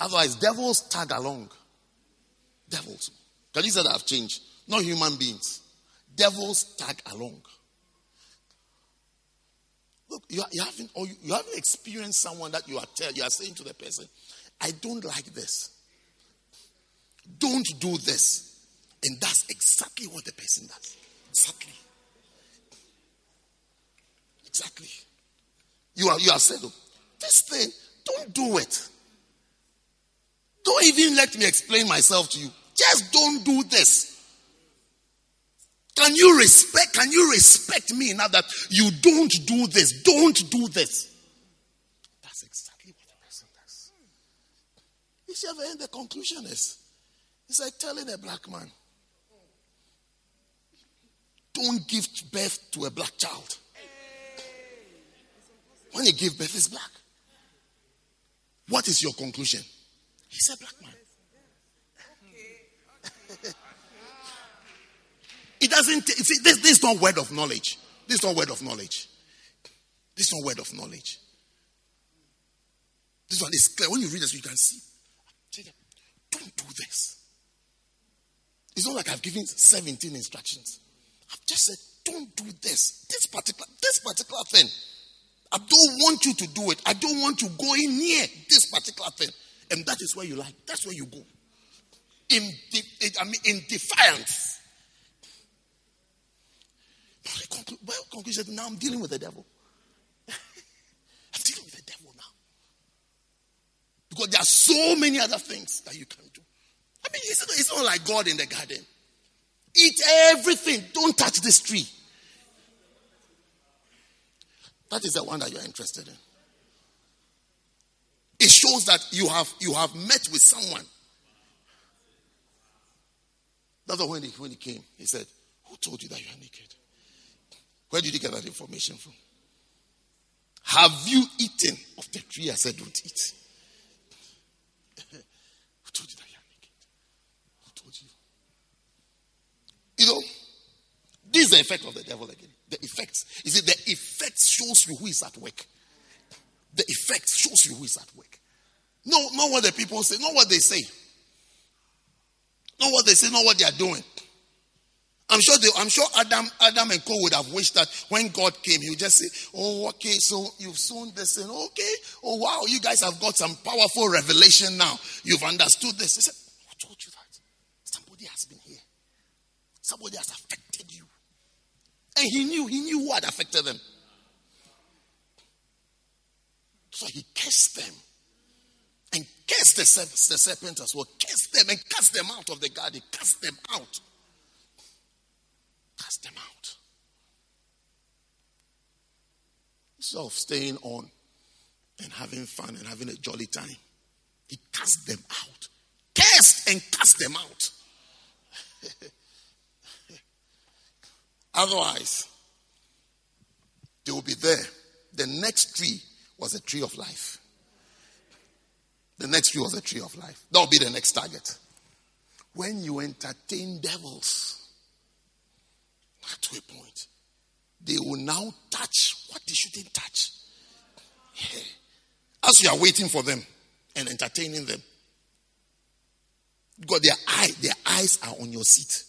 Otherwise, devils tag along. Devils. Can you say that I've changed? Not human beings. Devils tag along. Look, you, you haven't or you, you haven't experienced someone that you are tell, you are saying to the person, I don't like this. Don't do this. And that's exactly what the person does. Exactly. Exactly. You are you are oh, this thing, don't do it. Don't even let me explain myself to you. Just don't do this. Can you respect? Can you respect me now that you don't do this? Don't do this. That's exactly what the person does. You see, ever the conclusion is it's like telling a black man, don't give birth to a black child. When you give birth, it's black. What is your conclusion? He's a black man. it doesn't, see, this, this is not word of knowledge. This is not word of knowledge. This is not word of knowledge. This one is clear. When you read this, you can see. Don't do this. It's not like I've given 17 instructions. I've just said, don't do this. This particular, this particular thing. I don't want you to do it. I don't want you going near this particular thing. And that is where you like. That's where you go. In, de- I mean, in defiance. Well, conclusion, now I'm dealing with the devil. I'm dealing with the devil now. Because there are so many other things that you can do. I mean, it's it's not like God in the garden. Eat everything. Don't touch this tree. That is the one that you're interested in. It shows that you have you have met with someone. That's when he, when he came, he said, Who told you that you are naked? Where did you get that information from? Have you eaten of the tree I said don't eat? Who told you that you are naked? Who told you? You know, this is the effect of the devil again. The effects. Is it the effect shows you who is at work? The effect shows you who is at work. No, not what the people say, not what they say. Not what they say, not what they are doing. I'm sure they, I'm sure Adam, Adam and Co would have wished that when God came, he would just say, Oh, okay, so you've sown this and okay. Oh wow, you guys have got some powerful revelation now. You've understood this. He said, Who told you that? Somebody has been here. Somebody has affected you. And he knew, he knew what affected them. So he cursed them. Cursed the, the serpent as well. Cursed them and cast them out of the garden. Cast them out. Cast them out. Instead of staying on and having fun and having a jolly time, he cast them out. Cursed and cast them out. Otherwise, they will be there. The next tree was a tree of life. The next tree was a tree of life. That will be the next target. When you entertain devils, to a point, they will now touch what they shouldn't touch. Yeah. As you are waiting for them and entertaining them, because their eye, their eyes are on your seat.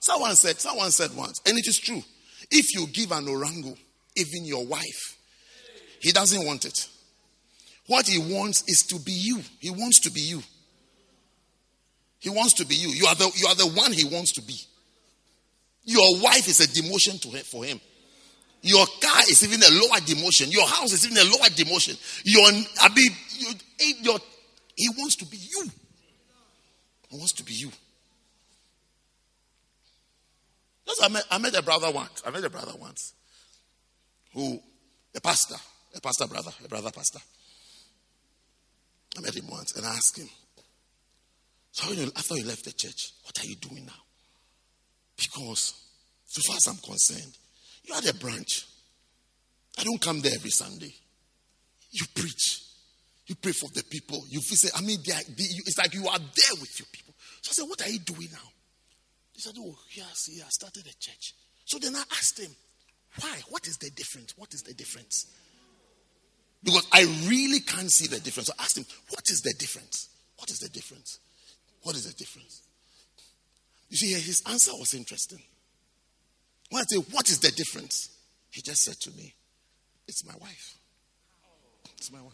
Someone said, someone said once, and it is true. If you give an orango, even your wife, he doesn't want it. What he wants is to be you. He wants to be you. He wants to be you. You are the, you are the one he wants to be. Your wife is a demotion to him, for him. Your car is even a lower demotion. Your house is even a lower demotion. Your, I mean, your, eh, your, he wants to be you. He wants to be you. I met, I met a brother once. I met a brother once who, a pastor, a pastor brother, a brother pastor. I met him once and I asked him, So after you left the church, what are you doing now? Because, so far as I'm concerned, you are the branch. I don't come there every Sunday. You preach. You pray for the people. You visit. I mean, they are, they, it's like you are there with your people. So I said, What are you doing now? He said, Oh, yes, he has started a church. So then I asked him, Why? What is the difference? What is the difference? Because I really can't see the difference. So I asked him, What is the difference? What is the difference? What is the difference? You see, his answer was interesting. When I say, What is the difference? He just said to me, It's my wife. It's my wife.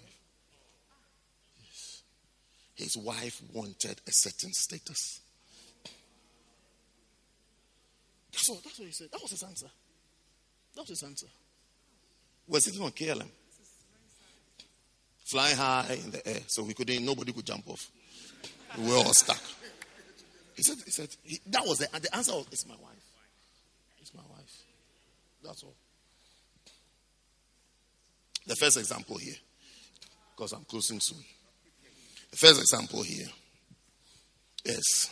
Yes. his wife wanted a certain status. That's what, that's what he said. That was his answer. That was his answer. We're sitting on KLM, flying high in the air, so we couldn't, nobody could jump off. We were all stuck. He said, he said he, that was the, the answer was, it's my wife. It's my wife. That's all. The first example here, because I'm closing soon. The first example here is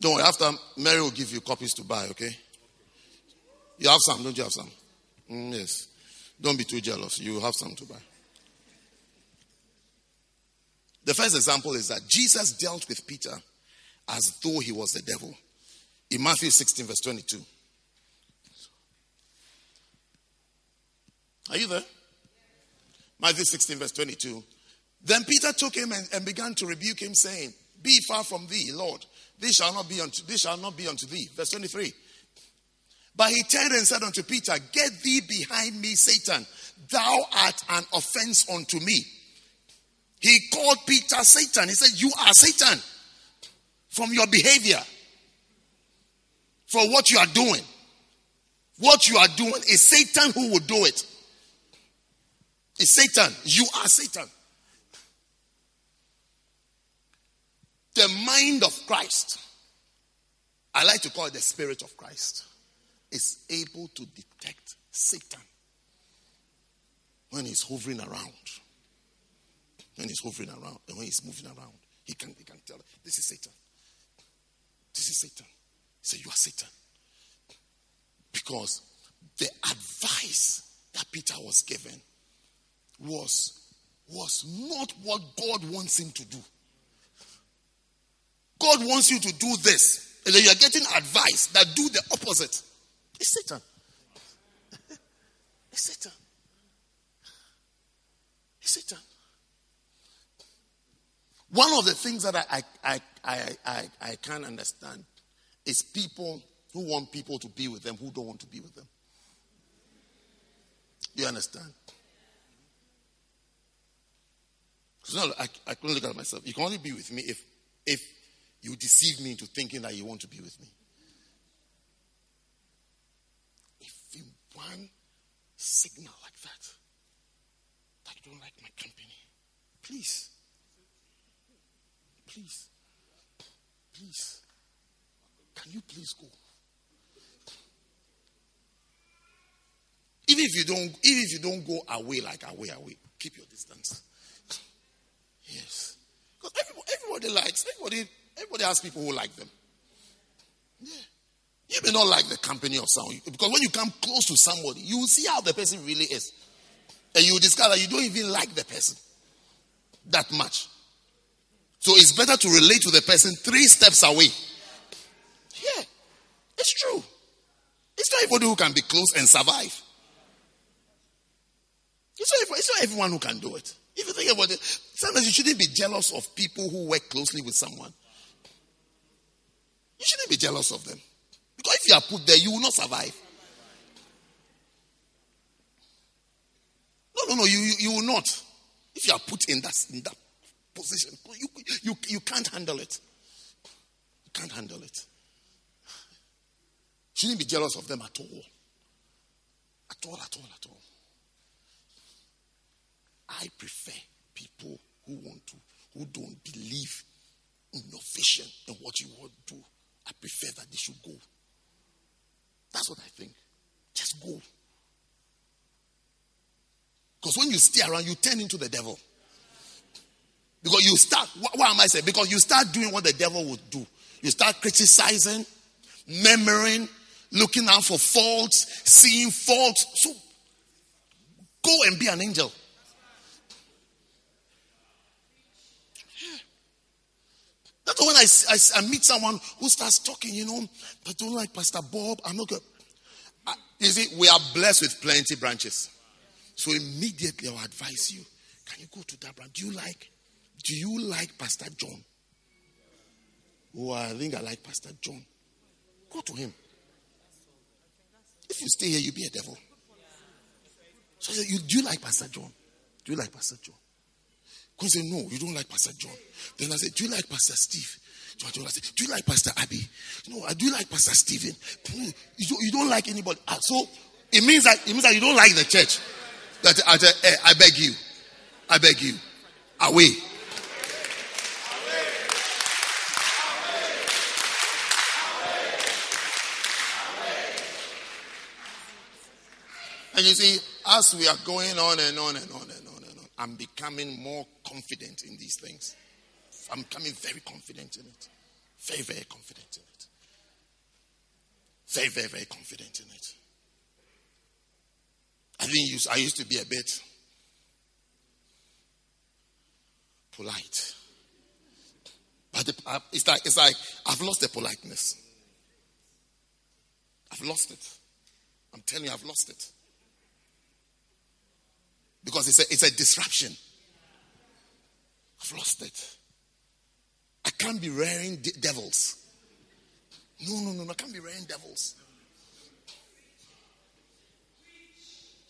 don't worry, after Mary will give you copies to buy, okay? You have some, don't you have some? Mm, yes. Don't be too jealous. You have some to buy. The first example is that Jesus dealt with Peter as though he was the devil. In Matthew 16, verse 22. Are you there? Matthew 16, verse 22. Then Peter took him and, and, began to rebuke him, saying, Be far from thee, Lord. This shall not be unto this shall not be unto thee. Verse 23. But he turned and said unto Peter, Get thee behind me, Satan. Thou art an offense unto me. He called Peter Satan. He said, You are Satan from your behavior, for what you are doing. What you are doing is Satan who will do it. It's Satan. You are Satan. The mind of Christ, I like to call it the spirit of Christ, is able to detect Satan when he's hovering around. When he's hovering around and when he's moving around, he can, he can tell this is Satan. This is Satan. He said, You are Satan. Because the advice that Peter was given was, was not what God wants him to do. God wants you to do this. And then you are getting advice that do the opposite. It's Satan. it's Satan. It's Satan. One of the things that I, I, I, I, I can't understand is people who want people to be with them who don't want to be with them. You understand? Because I, I couldn't look at myself. You can only be with me if, if you deceive me into thinking that you want to be with me. If you one signal like that, that you don't like my company, please, please, please, can you please go? Even if you don't, even if you don't go away like away, away, keep your distance. Yes, because everybody, everybody likes everybody Everybody has people who like them. Yeah. You may not like the company of someone because when you come close to somebody, you will see how the person really is. And you will discover you don't even like the person that much. So it's better to relate to the person three steps away. Yeah, it's true. It's not everybody who can be close and survive. It's not, it's not everyone who can do it. If you think about it, sometimes you shouldn't be jealous of people who work closely with someone. You shouldn't be jealous of them. If you are put there, you will not survive. No, no, no, you, you, you will not. If you are put in that, in that position, you, you, you can't handle it. You can't handle it. Shouldn't be jealous of them at all. At all, at all, at all. I prefer people who want to, who don't believe in your vision and what you want to do. I prefer that they should go. That's what I think. Just go. Because when you stay around, you turn into the devil. Because you start, what, am I saying? Because you start doing what the devil would do. You start criticizing, murmuring, looking out for faults, seeing faults. So go and be an angel. That's when I, I, I, meet someone who starts talking, you know, I don't like Pastor Bob. I'm not good. You see, we are blessed with plenty branches. So immediately I'll advise you. Can you go to that branch? Do you like, do you like Pastor John? Oh, I think I like Pastor John. Go to him. If you stay here, you'll be a devil. So you, do you like Pastor John? Do you like Pastor John? Because say, no, you don't like Pastor John. Then I said, do you like Pastor Steve? John, I said, do you like Pastor Abby? No, I do like Pastor Stephen. You don't, you don't like anybody. Ah, so it means that it means that you don't like the church. That I, I, I beg you, I beg you, away. And you see, as we are going on and on and on and on and on, I'm becoming more confident in these things. I'm becoming very confident in it. Very, very confident in it. Very, very, very confident in it. I didn't use, I used to be a bit polite. But uh, it's like, it's like I've lost the politeness. I've lost it. I'm telling you, I've lost it because it's a, it's a disruption. I've lost it. I can't be rearing de- devils. No, no, no, no, I can't be rearing devils.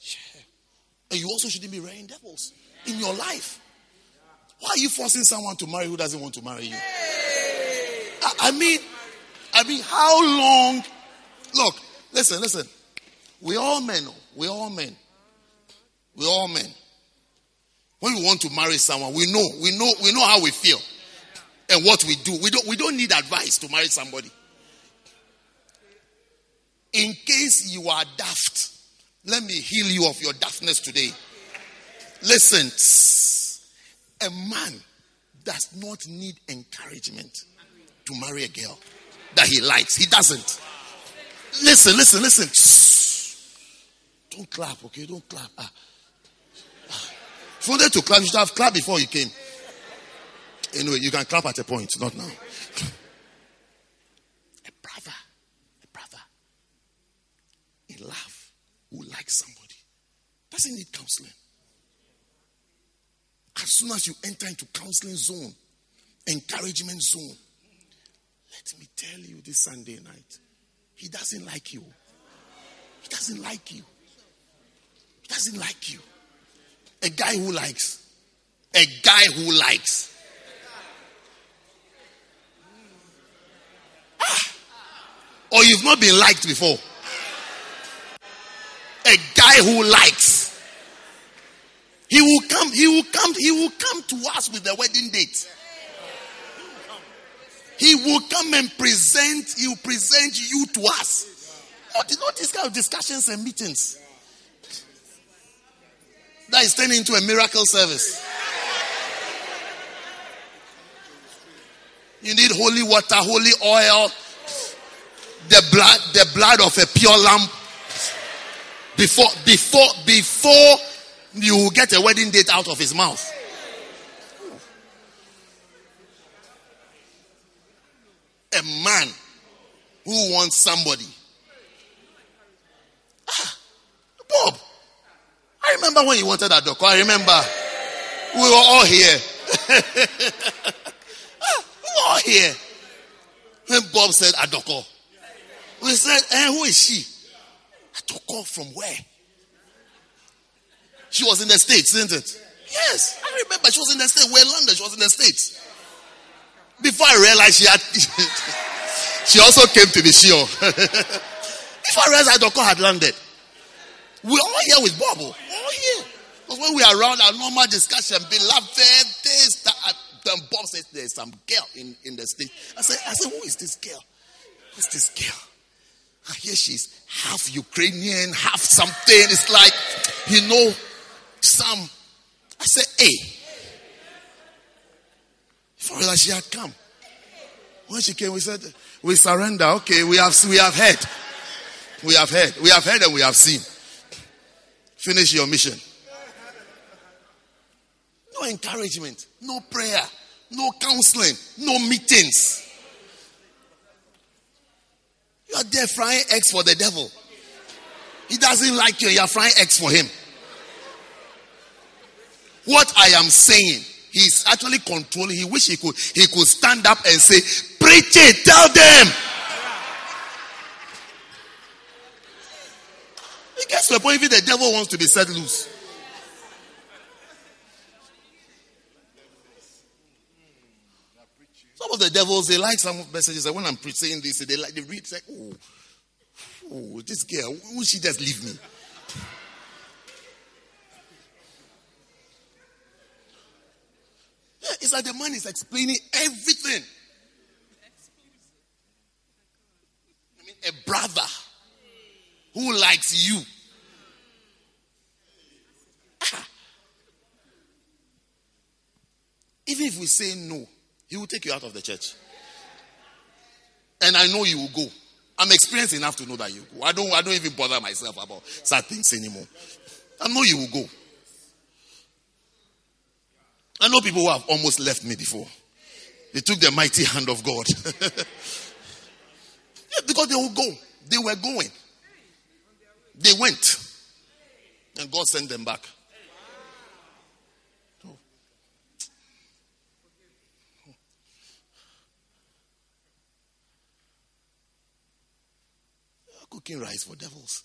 Yeah. And you also shouldn't be rearing devils in your life. Why are you forcing someone to marry who doesn't want to marry you? I, I mean, I mean, how long? Look, listen, listen. We all men. Oh, we all men. We're all men. When we want to marry someone, we know, we know, we know how we feel and what we do. We don't, we don't need advice to marry somebody. In case you are daft, let me heal you of your daftness today. Listen, a man does not need encouragement to marry a girl that he likes. He doesn't. Listen, listen, listen. Don't clap, okay? Don't clap. Ah. If you to clap, you should have clapped before you came. Anyway, you can clap at a point, not now. A brother, a brother in love who likes somebody doesn't need counseling. As soon as you enter into counseling zone, encouragement zone, let me tell you this Sunday night, he doesn't like you. He doesn't like you. He doesn't like you. A guy who likes. A guy who likes. Ah. Or you've not been liked before. A guy who likes. He will come, he will come, he will come to us with the wedding date. He will come and present, he will present you to us. Not, not this kind of discussions and meetings. That is turning into a miracle service. You need holy water, holy oil, the blood, the blood of a pure lamb. Before, before, before you get a wedding date out of his mouth. A man who wants somebody. Ah, Bob, I remember when you wanted that dog. I remember. We were all here. Ah, we were all here. When Bob said Adoko, we said, eh, who is she? Adoko from where? She was in the States, isn't it? Yes, I remember she was in the States. We're in London, she was in the States. Before I realized she had, she also came to be sure. Before I realized Adoko had landed. We're all here with Bob. Because when we are around our normal discussion, beloved, this, that, uh, then Bob says there's some girl in, in the state. I said, I said, who is this girl? Who's this girl? I hear she's half Ukrainian, half something. It's like, you know, some. I said, hey. For that she had come. When she came, we said, we surrender. Okay, we have we have heard. We have heard. We have heard and we have seen. Finish your mission. No encouragement, no prayer, no counseling, no meetings. You are there frying eggs for the devil. He doesn't like you, you are frying eggs for him. What I am saying, he's actually controlling. He wish he could he could stand up and say, Preach it, tell them. It gets to the point even the devil wants to be set loose. Devils, they like some messages. When I'm saying this, they like they read, like, oh, oh, this girl, will she just leave me? Yeah, it's like the man is explaining everything. I mean, a brother who likes you. Ah. Even if we say no, he will take you out of the church. And I know you will go. I'm experienced enough to know that you go. I don't, I don't even bother myself about such things anymore. I know you will go. I know people who have almost left me before. They took the mighty hand of God. yeah, because they will go. They were going. They went. And God sent them back. Cooking rice for devils.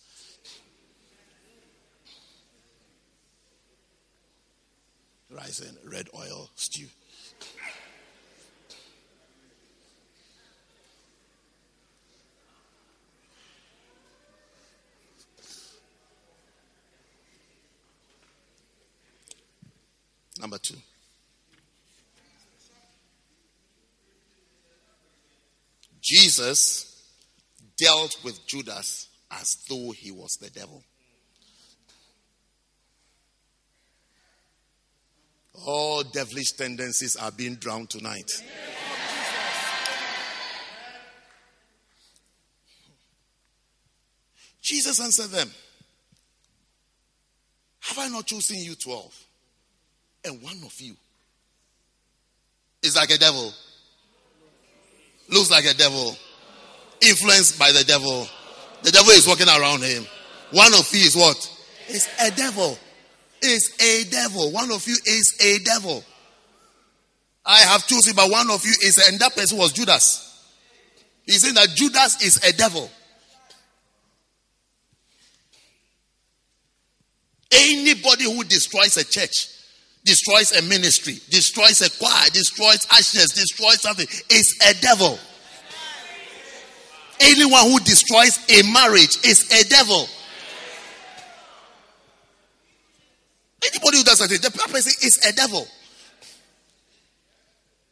rice and red oil stew. Number two. Jesus dealt with Judas as though he was the devil. All devilish tendencies are being drowned tonight. Jesus answered them, Have I not chosen you 12? And one of you is like a devil, looks like a devil, influenced by the devil. The devil is walking around him. One of you is what? Is a devil is a devil. One of you is a devil. I have chosen, but one of you is, and that person was Judas. He's saying that Judas is a devil. Anybody who destroys a church, destroys a ministry, destroys a choir, destroys ashes, destroys something, is a devil. Anyone who destroys a marriage is a devil. Anybody who does that, the person is a devil.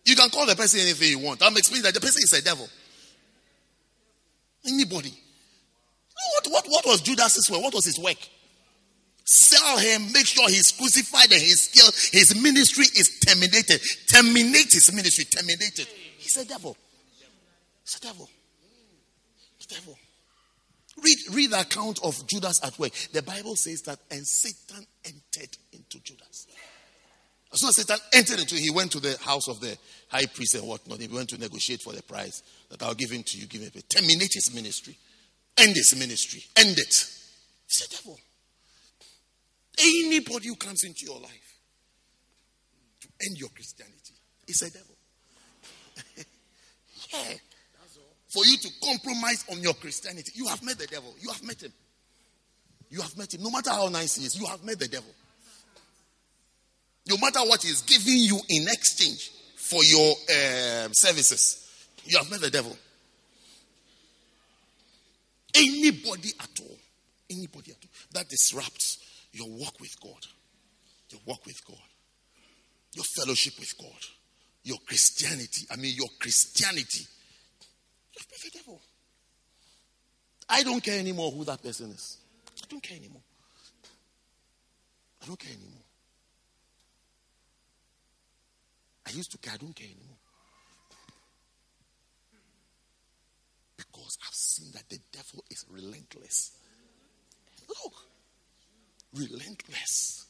You can call the person anything you want. I'm explaining that the person is a devil. Anybody. What, what, what was Judas's work? What was his work? Sell him, make sure he's crucified and he's killed. his ministry is terminated. Terminate his ministry, terminated. He's a devil. He's a devil. Devil. Read, read the account of Judas at work. The Bible says that, and Satan entered into Judas. As soon as Satan entered into, he went to the house of the high priest and whatnot. He went to negotiate for the price that I'll give him to you. Give him a terminate his ministry, end his ministry, end it. It's devil. Anybody who comes into your life to end your Christianity is a devil. yeah for you to compromise on your Christianity. You have met the devil. You have met him. You have met him. No matter how nice he is, you have met the devil. No matter what he's giving you in exchange for your uh, services, you have met the devil. Anybody at all, anybody at all that disrupts your walk with God, your walk with God, your fellowship with God, your Christianity, I mean, your Christianity I don't care anymore who that person is. I don't care anymore. I don't care anymore. I used to care, I don't care anymore. Because I've seen that the devil is relentless. Look, relentless.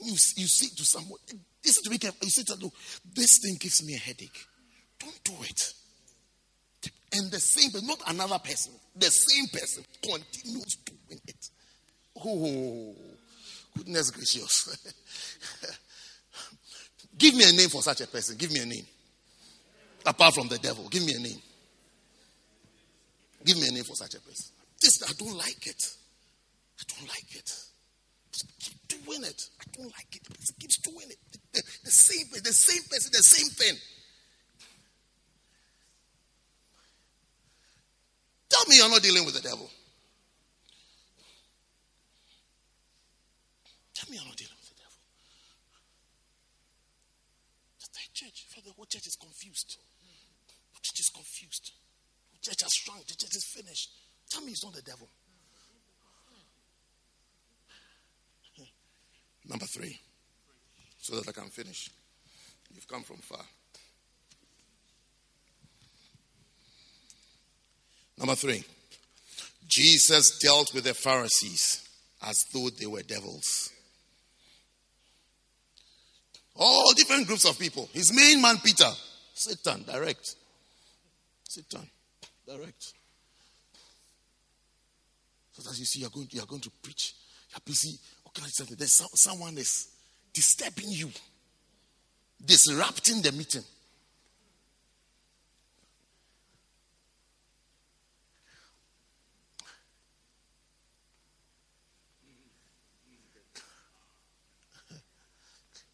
You, you say to someone, listen to me carefully. You say to them, this thing gives me a headache. Don't do it. And the same person, not another person, the same person continues doing it. Oh, goodness gracious. Give me a name for such a person. Give me a name. Apart from the devil, give me a name. Give me a name for such a person. This, I don't like it. I don't like it. Just keep doing it. I don't like it. It keeps doing it. The, the, the same, the same person, the same thing. Tell me you're not dealing with the devil. Tell me you're not dealing with the devil. The church, the whole church is confused. The church is confused. The church has shrunk. The church is finished. Tell me it's not the devil. Number three, so that I can finish. You've come from far. Number three, Jesus dealt with the Pharisees as though they were devils. All different groups of people. His main man, Peter, Satan, direct. Satan, direct. So as you see, you're going, you're going to preach. You're busy organizing something. There's some, someone is disturbing you, disrupting the meeting.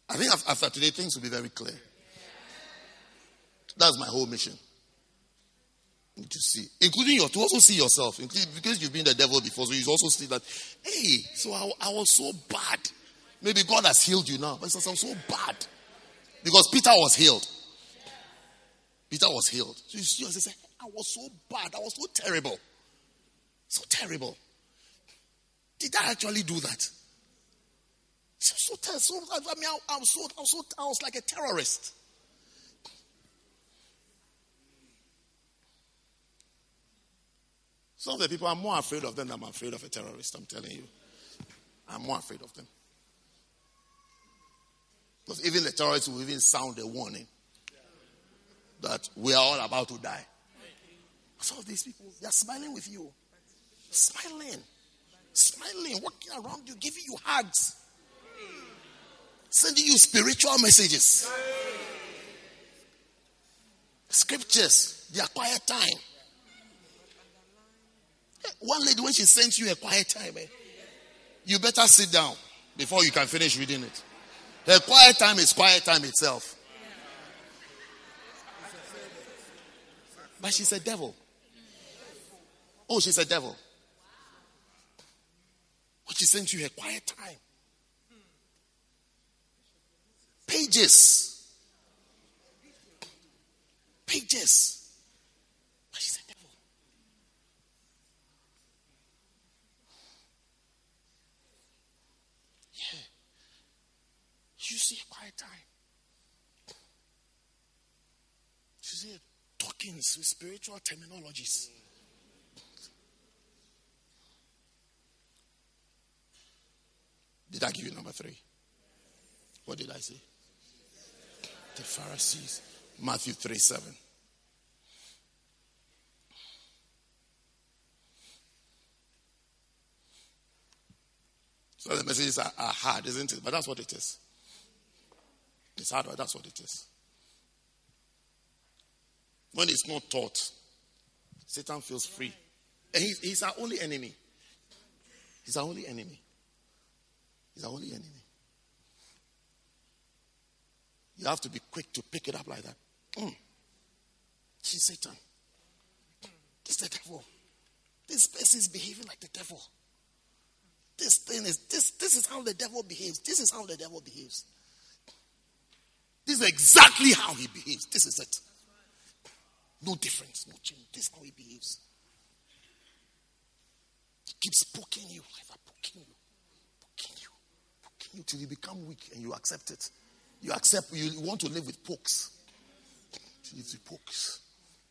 I think after uh, today, things will be very clear. That's my whole mission. To see, including your, to also see yourself, because you've been the devil before, so you also see that, hey, so I, I was so bad. Maybe God has healed you now, but it's I'm so bad. Because Peter was healed. Peter was healed. So you see, say, I was so bad. I was so terrible. So terrible. Did I actually do that? So, so, so I mean, I, I, was so, I, was so, I was like a terrorist. Some of the people, I'm more afraid of them than I'm afraid of a terrorist, I'm telling you. I'm more afraid of them. Because even the terrorists will even sound a warning that we are all about to die. Some of these people, they are smiling with you. Smiling. Smiling, walking around you, giving you hugs sending you spiritual messages, scriptures, their quiet time. One lady, when she sends you a quiet time, eh, you better sit down before you can finish reading it. Her quiet time is quiet time itself. But she's a devil. Oh, she's a devil. What she sends you a quiet time pages. Pages. Devil. Yeah. You see a quiet time. You see talking with spiritual terminologies. Did I give you number three? What did I say? The Pharisees. Matthew 3 7. So the messages are, are, hard, isn't it? But that's what it is. It's hard, but that's what it is. When it's not taught, Satan feels free. And he's, he's our only enemy. He's our only enemy. He's our only enemy. You have to be quick to pick it up like that. Mm. She's Satan. This is the devil. This person is behaving like the devil. This thing is this this is how the devil behaves. This is how the devil behaves. This is exactly how he behaves. This is it. No difference, no change. This is how he behaves. He keeps poking you, like poking you, poking you, poking you till you become weak and you accept it. You accept, you want to live with pokes. It's pokes.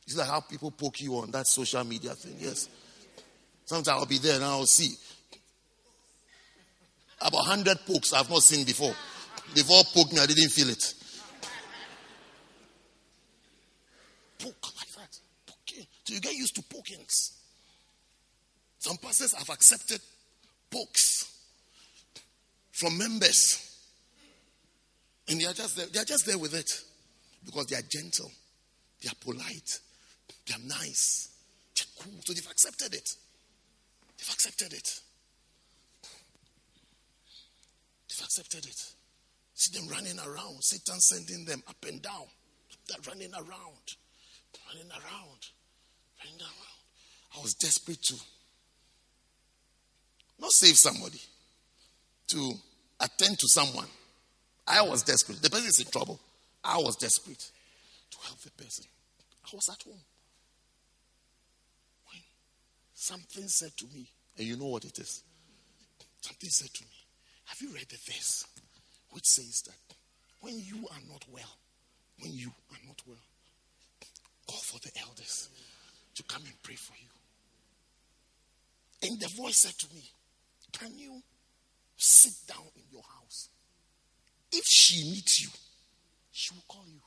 It's like how people poke you on that social media thing. Yes. Sometimes I'll be there and I'll see about 100 pokes I've not seen before. They've all poked me, I didn't feel it. Poke like that. Poking. So you get used to pokings. Some pastors have accepted pokes from members. And they are just there, they are just there with it because they are gentle, they are polite, they are nice, they're cool. So they've accepted it. They've accepted it. They've accepted it. See them running around, Satan sending them up and down. They're running around, running around, running around. I was desperate to not save somebody, to attend to someone. I was desperate. The person is in trouble. I was desperate to help the person. I was at home. When something said to me, and you know what it is. Something said to me, Have you read the verse which says that when you are not well, when you are not well, call for the elders to come and pray for you. And the voice said to me, Can you sit down in your house? If she meets you, she will call you.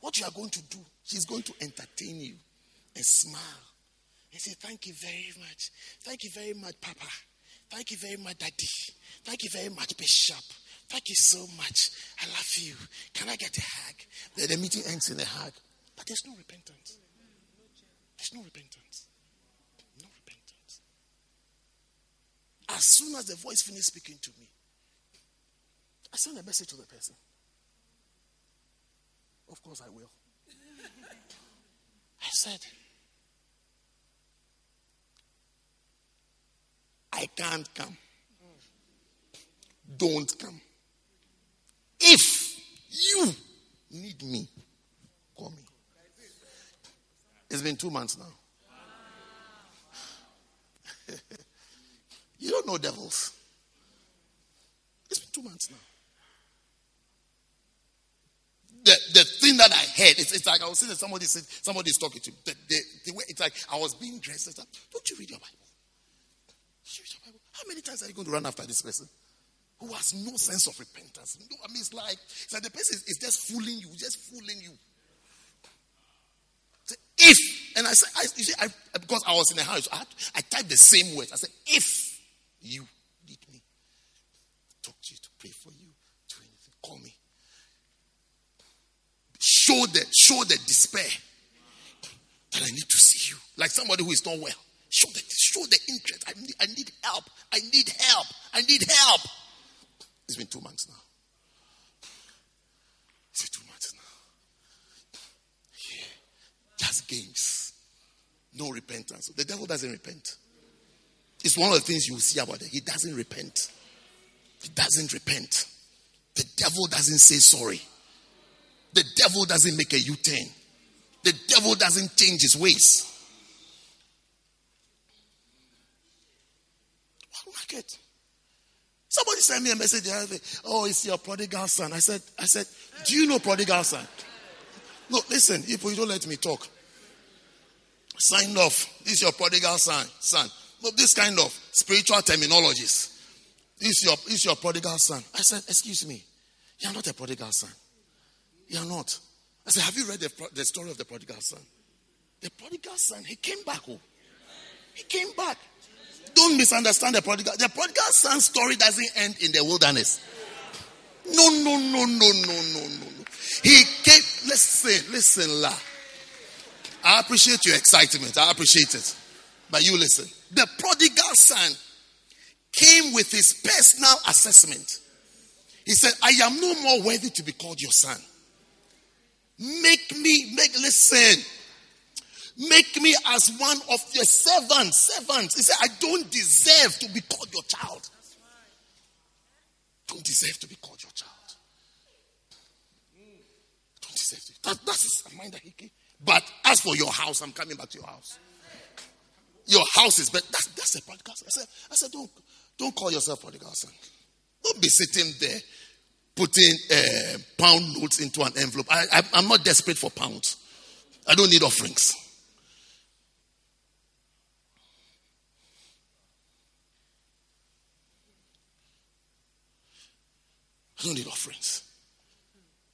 What you are going to do, she's going to entertain you and smile and say, Thank you very much. Thank you very much, Papa. Thank you very much, Daddy. Thank you very much, Bishop. Thank you so much. I love you. Can I get a hug? The, the meeting ends in a hug. But there's no repentance. There's no repentance. No repentance. As soon as the voice finished speaking to me, I sent a message to the person. Of course, I will. I said, I can't come. Don't come. If you need me, call me. It's been two months now. you don't know devils. It's been two months now. The, the thing that I heard, it's, it's like I was that somebody said somebody's talking to me. The, the, the way, it's like I was being dressed. Like, don't you read your Bible? You read your Bible? How many times are you going to run after this person? who has no sense of repentance. No, I mean, it's like, it's like the person is just fooling you, just fooling you. Say, if, and I said, I, you see, I, because I was in the house, I, had, I typed the same words. I said, if you need me, talk to you, to pray for you, to anything, call me. Show the, show the despair that I need to see you. Like somebody who is not well. Show the, show the interest. I need, I need help. I need help. I need help. It's been two months now. It's been two months now. Yeah. Just games. No repentance. The devil doesn't repent. It's one of the things you see about it. He doesn't repent. He doesn't repent. The devil doesn't say sorry. The devil doesn't make a U turn. The devil doesn't change his ways. What market? Somebody sent me a message. Oh, it's your prodigal son. I said, I said, do you know prodigal son? No, listen, if you don't let me talk. Sign off. This is your prodigal son. Son. No, this kind of spiritual terminologies. This is your, this is your prodigal son. I said, excuse me. You're not a prodigal son. You're not. I said, have you read the, the story of the prodigal son? The prodigal son, he came back. Oh. He came back. Don't misunderstand the prodigal. The prodigal son story doesn't end in the wilderness. No, no, no, no, no, no, no, no. He came. Listen, listen, la. I appreciate your excitement. I appreciate it. But you listen. The prodigal son came with his personal assessment. He said, I am no more worthy to be called your son. Make me, make, listen. Make me as one of your servants. Servants. He said, I don't deserve to be called your child. Don't deserve to be called your child. Don't deserve to. That, that's a mind that he. But as for your house, I'm coming back to your house. Your house is better. That's, that's a prodigal son. I said, I said, don't, don't call yourself prodigal son. Don't be sitting there putting uh, pound notes into an envelope. I, I'm not desperate for pounds. I don't need offerings. I don't need offerings.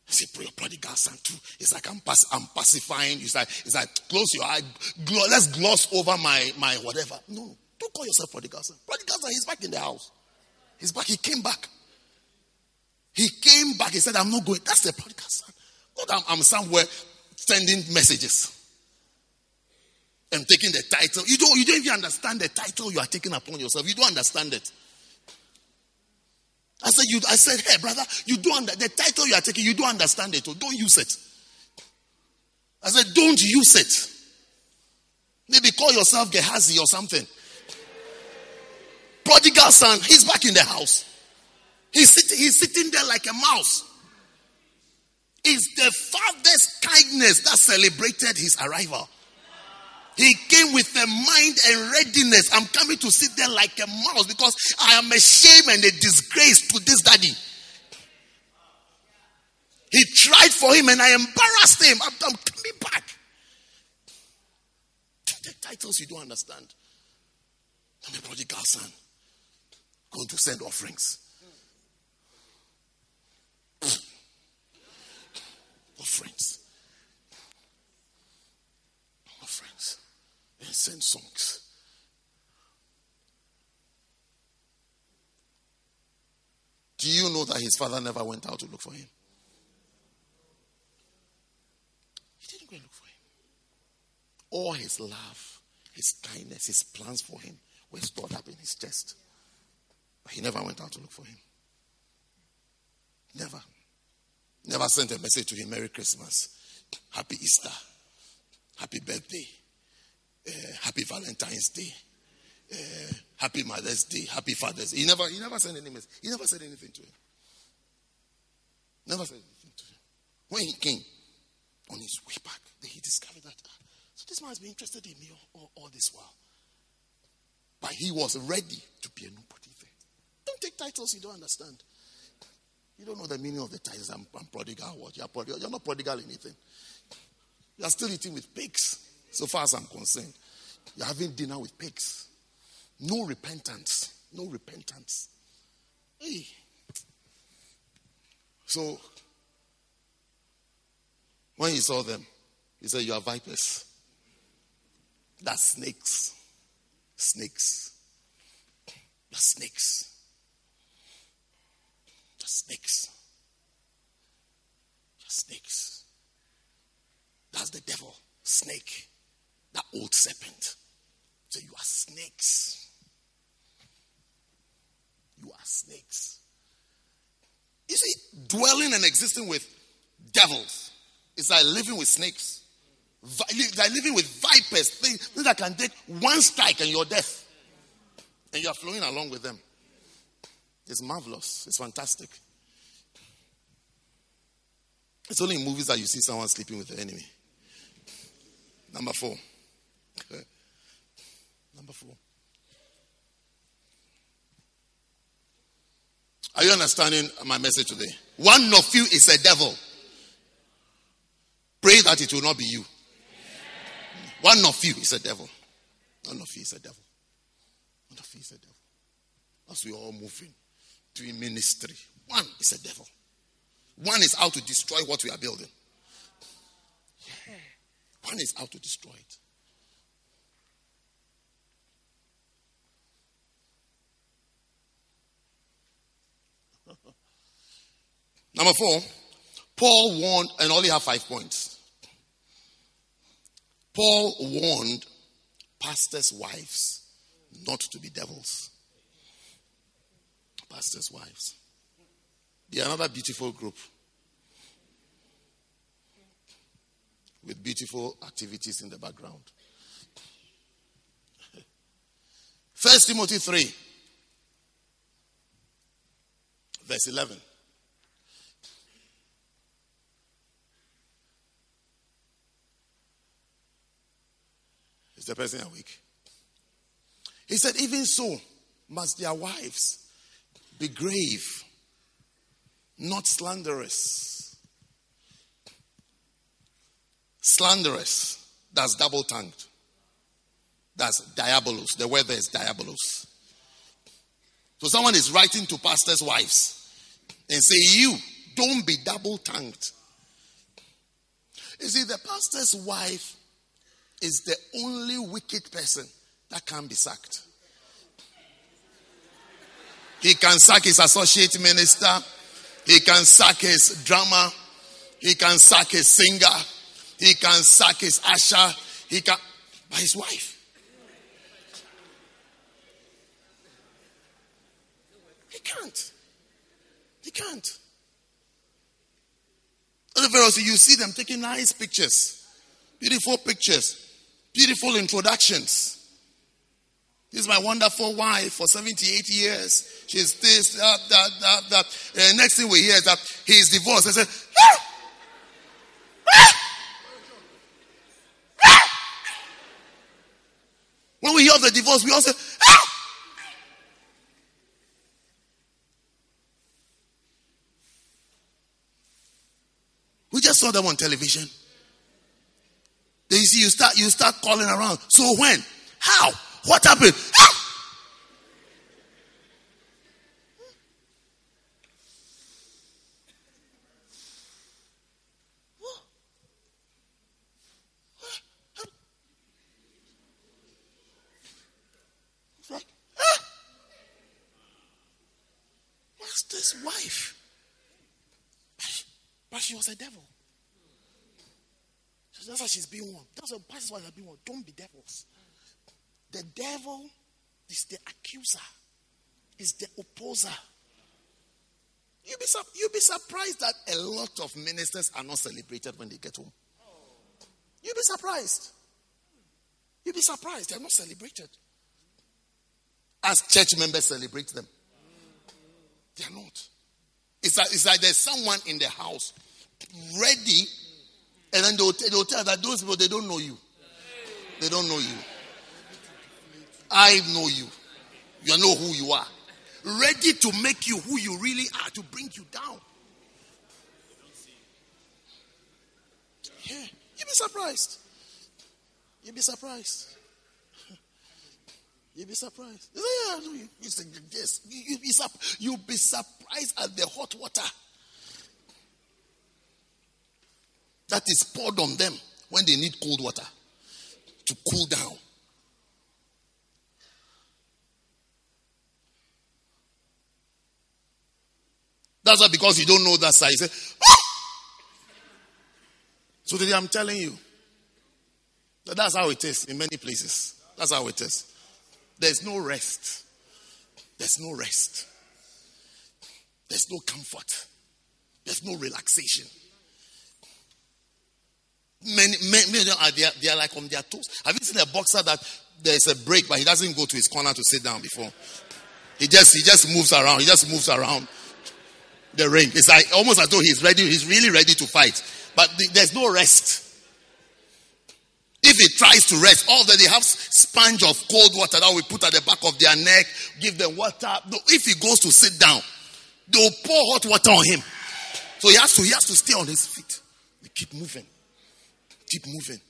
I say, pray your prodigal son too. It's like I'm, pass, I'm pacifying. It's like, it's like close your eye. Glo- let's gloss over my, my whatever. No, don't call yourself prodigal son. Prodigal son, he's back in the house. He's back. He came back. He came back. He said, I'm not going. That's the prodigal son. Not I'm, I'm somewhere sending messages. and taking the title. You don't, you don't even understand the title you are taking upon yourself. You don't understand it. I said, you, I said, hey, brother, you don't under, the title you are taking, you don't understand it, or don't use it. I said, don't use it. Maybe call yourself Gehazi or something. Prodigal son, he's back in the house. He's sitting, he's sitting there like a mouse. It's the father's kindness that celebrated his arrival. He came with a mind and readiness. I'm coming to sit there like a mouse because I am a shame and a disgrace to this daddy. He tried for him and I embarrassed him. I'm, I'm coming back. The titles you don't understand. I'm a prodigal son. Going to send offerings. Offerings. Offerings. And send songs. Do you know that his father never went out to look for him? He didn't go and look for him. All his love, his kindness, his plans for him were stored up in his chest. But he never went out to look for him. Never. Never sent a message to him Merry Christmas, Happy Easter, Happy Birthday, uh, Happy Valentine's Day, uh, Happy Mother's Day, Happy Father's Day. He never, he never sent any message. He never said anything to him. Never said anything to him. When he came on his way back, he discovered that so this man has been interested in me all, all, all this while. But he was ready to be a nobody there. Don't take titles you don't understand. You don't know the meaning of the titles. I'm, I'm prodigal. What? You're, prodigal. You're not prodigal anything. You are still eating with pigs, so far as I'm concerned. You're having dinner with pigs. No repentance. No repentance. Hey. So, when he saw them, he said, You are vipers. That's snakes. Snakes. The snakes. Snakes. The snakes. That's the devil. Snake. That old serpent. So you are snakes. You are snakes. You see, dwelling and existing with devils is like living with snakes. They're living with vipers, things, things that can take one strike and you're deaf. And you're flowing along with them. It's marvelous. It's fantastic. It's only in movies that you see someone sleeping with the enemy. Number four. Number four. Are you understanding my message today? One of you is a devil. Pray that it will not be you. One of you is a devil. One of you is a devil. One of you is a devil. As we are all moving doing ministry, one is a devil. One is out to destroy what we are building. Yeah. One is out to destroy it. Number four, Paul warned, and only have five points. Paul warned pastors' wives not to be devils. Pastors' wives. They are another beautiful group with beautiful activities in the background. First Timothy 3, verse 11. Is the person awake? He said, Even so, must their wives be grave, not slanderous. Slanderous, that's double tongued. That's diabolos. The word is diabolos. So someone is writing to pastors' wives and say, You don't be double tongued. You see, the pastor's wife is the only wicked person that can be sacked. He can sack his associate minister. He can sack his drummer. He can sack his singer. He can sack his usher. He can, by his wife. He can't. He can't. Other you see them taking nice pictures, beautiful pictures Beautiful introductions. This is my wonderful wife for 78 years. She's this, that, that, that, that. Uh, next thing we hear is that he's divorced. I said, ah! Ah! Ah! When we hear of the divorce, we all say, ah! We just saw them on television. Then you see, you start, you start calling around. So when? How? What happened? Ah! Like! What's this wife? But she, but she was a devil. That's why she's being warned. That's why pastors they're being warned. Don't be devils. The devil is the accuser, is the opposer. You'll be, you'll be surprised that a lot of ministers are not celebrated when they get home. You'll be surprised. You'll be surprised they're not celebrated. As church members celebrate them. They are not. It's like, it's like there's someone in the house ready, and then they'll, they'll tell that those people, they don't know you. They don't know you. I know you. You know who you are. Ready to make you who you really are, to bring you down. Yeah, you'll be surprised. You'll be surprised. You'll be surprised. Yeah, you, yes. you, be, you'll be surprised at the hot water that is poured on them when they need cold water to cool down. That's why because you don't know that side, you say, ah! So today I'm telling you that that's how it is in many places. That's how it is. There's no rest. There's no rest. There's no comfort. There's no relaxation. Many, many, many are they, are they are like on their toes. Have you seen a boxer that there's a break, but he doesn't go to his corner to sit down before? He just he just moves around. He just moves around the ring. It's like almost as though he's ready, he's really ready to fight. But the, there's no rest. If he tries to rest, all that they have sponge of cold water that we put at the back of their neck, give them water. No, If he goes to sit down, they'll pour hot water on him. So he has to he has to stay on his feet. They keep moving. Keep moving.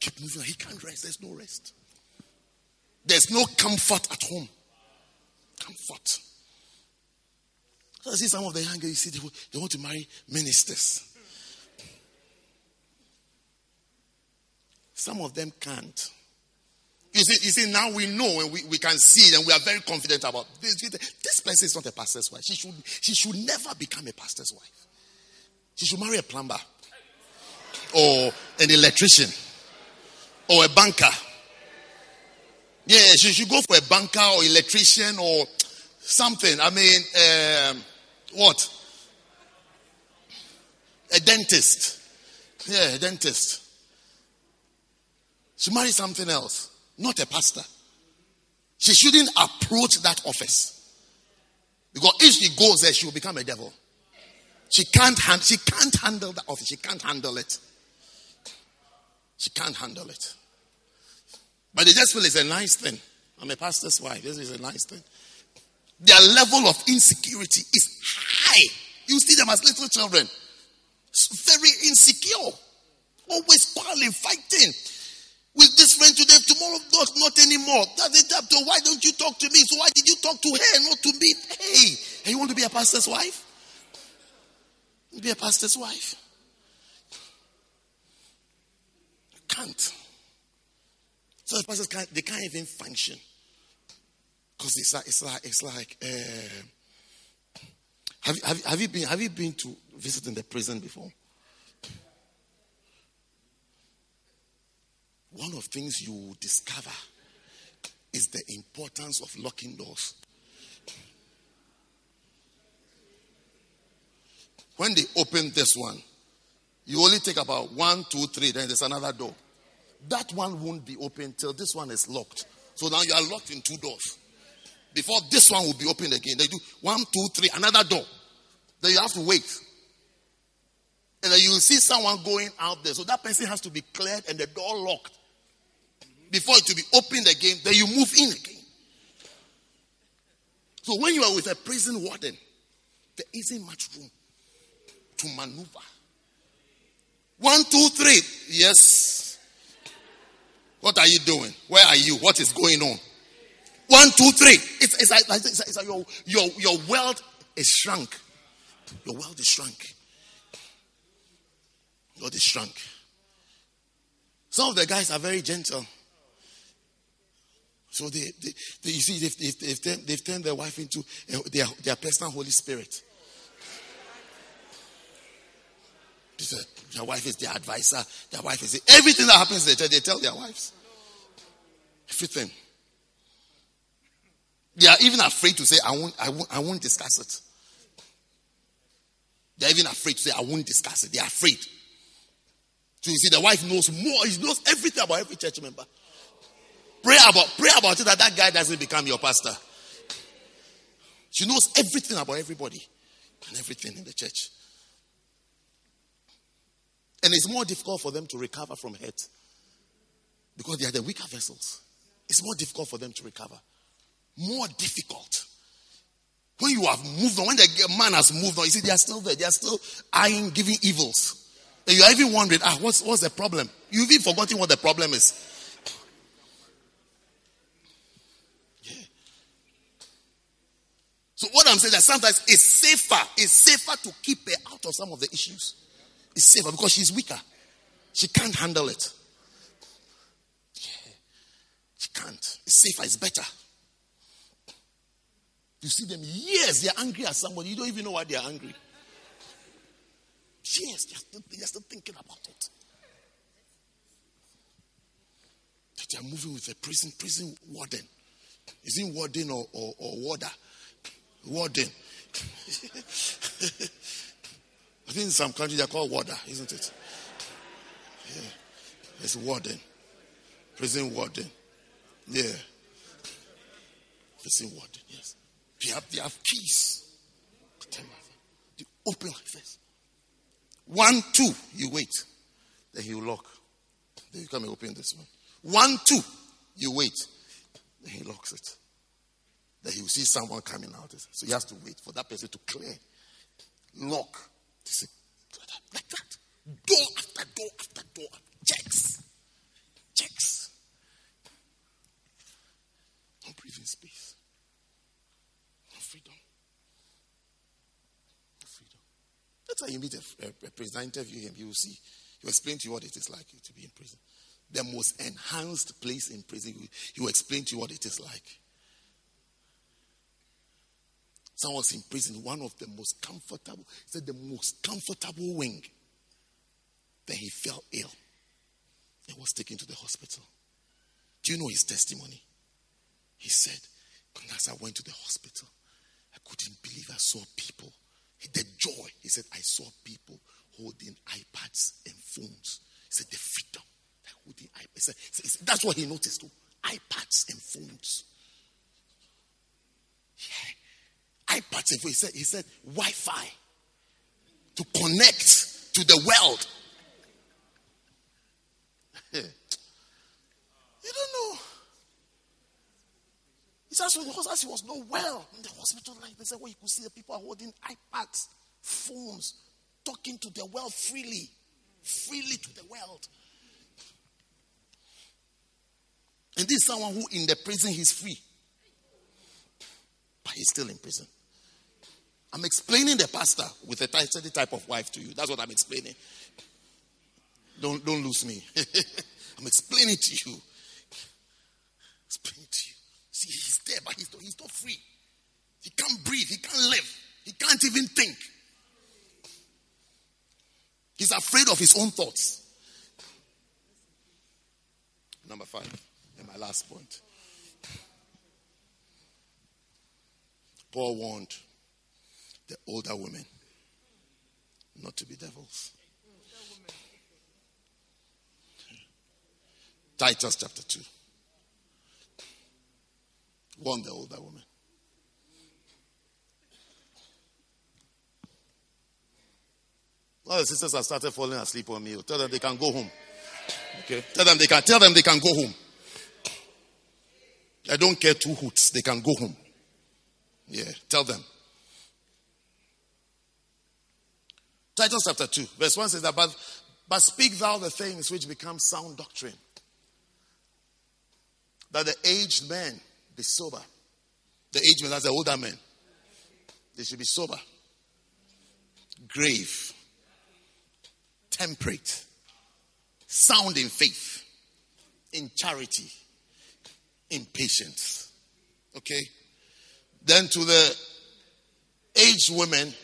Keep moving. He can't rest. There's no rest. There's no comfort at home. Comfort. So I see some of the young girls, you see, they, they want to marry ministers. Some of them can't. You see, you see, now we know and we, we can see and we are very confident about this. This person is not a pastor's wife. She should, she should never become a pastor's wife. She should marry a plumber or an electrician or a banker. Yeah, she should go for a banker or electrician or something. I mean, um, what? A dentist. Yeah, a dentist. She marry something else, not a pastor. She shouldn't approach that office. Because if she goes there, she will become a devil. She can't, hand, she can't handle that office. She can't handle it. She can't handle it. But they just feel it's a nice thing. I'm a pastor's wife. This is a nice thing. Their level of insecurity is high. You see them as little children. Very insecure. Always quarreling, fighting. With this friend today, tomorrow, not, not anymore. That's it up why don't you talk to me? So why did you talk to her, not to me? Hey, you want to be a pastor's wife? Be a pastor's wife. You can't. So the pastors can't, they can't even function. Because it's like, it's like, it's like uh, have, have, have, you been, have you been to visiting the prison before? One of things you discover is the importance of locking doors. When they open this one, you only take about one, two, three, then there's another door. that one won't be open till this one is locked. So now you are locked in two doors. Before this one will be opened again, they do one, two, three, another door. Then you have to wait. And then you will see someone going out there. So that person has to be cleared and the door locked. Before it will be opened again, then you move in again. So when you are with a prison warden, there isn't much room to maneuver. One, two, three. Yes. What are you doing? Where are you? What is going on? One, two, three. It's, it's, like, it's, like, it's like your, your, your world is shrunk. Your world is shrunk. God is shrunk. Some of the guys are very gentle. So they, they, they you see, they've, they've, they've, turned, they've turned their wife into uh, their, their personal Holy Spirit. Their wife is their advisor. Their wife is everything that happens in the church. They tell their wives everything. They are even afraid to say, "I won't, I won't, I won't discuss it." They are even afraid to say, "I won't discuss it." They are afraid. So you see, the wife knows more. He knows everything about every church member. Pray about, pray about it that that guy doesn't become your pastor. She knows everything about everybody and everything in the church. And it's more difficult for them to recover from hurt because they are the weaker vessels. It's more difficult for them to recover. More difficult. When you have moved on, when the man has moved on, you see, they are still there. They are still eyeing, giving evils. And you are even wondering, ah, what's, what's the problem? You've even forgotten what the problem is. So what I'm saying is that sometimes it's safer, it's safer to keep her out of some of the issues. It's safer because she's weaker. She can't handle it. Yeah. She can't. It's safer, it's better. You see them years, they're angry at somebody. You don't even know why they're angry. Yes, they're still, they're still thinking about it. That They are moving with a prison prison warden. Is it warden or, or, or warder? Warden. I think in some countries they're called warder, isn't it? Yeah. It's warden. Prison warden. Yeah. Prison warden, yes. They have, they have keys. They open like this. One, two, you wait. Then he will lock. Then you come and open this one. One, two, you wait. Then he locks it. Then he will see someone coming out. So he has to wait for that person to clear. Lock. Like that. Door after door after door. Checks. Checks. No breathing space. No freedom. No freedom. Why you meet a, a, a president, interview him. You will see. He will explain to you what it is like to be in prison. The most enhanced place in prison. He will explain to you what it is like. Someone was in prison, one of the most comfortable, he said the most comfortable wing. Then he fell ill and was taken to the hospital. Do you know his testimony? He said, as I went to the hospital, I couldn't believe I saw people. The joy. He said, I saw people holding iPads and phones. He said, the freedom. Like holding iPads. Said, that's what he noticed too. iPads and phones. Yeah iPads and He said, he said Wi Fi to connect to the world. you don't know. He as he was not well in the hospital, like they said, well, you could see the people are holding iPads, phones, talking to the world freely, freely to the world. And this is someone who in the prison he's free. But he's still in prison. I'm explaining the pastor with a certain type of wife to you. That's what I'm explaining. Don't, don't lose me. I'm explaining to you. Explaining to you. He's there, but he's not, he's not free. He can't breathe. He can't live. He can't even think. He's afraid of his own thoughts. Number five, and my last point. Paul warned the older women not to be devils. Titus chapter 2. Warn the older woman. All the sisters have started falling asleep on me. Tell them they can go home. Okay. Tell them they can tell them they can go home. I don't care two hoots. They can go home. Yeah. Tell them. Titus chapter 2, verse 1 says that, but, but speak thou the things which become sound doctrine. That the aged men be sober. The aged men, that's the older men. They should be sober, grave, temperate, sound in faith, in charity, in patience. Okay? Then to the aged women,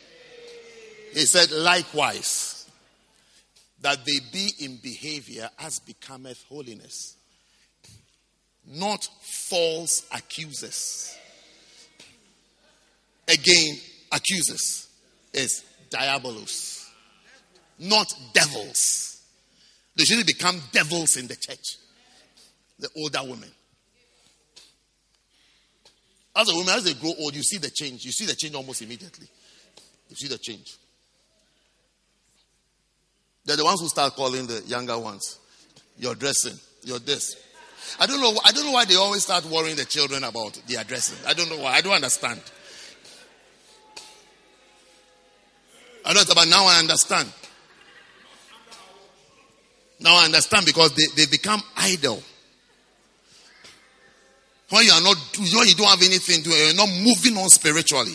he said, likewise, that they be in behavior as becometh holiness, not false accusers. Again, accusers is diabolos, not devils. They shouldn't become devils in the church. The older women. As a woman, as they grow old, you see the change. You see the change almost immediately. You see the change. They're the ones who start calling the younger ones. You're dressing. You're this. I don't know. I don't know why they always start worrying the children about their addresses. I don't know why. I don't understand. I don't. But now I understand. Now I understand because they, they become idle. When you are not, when you don't have anything to, you're not moving on spiritually.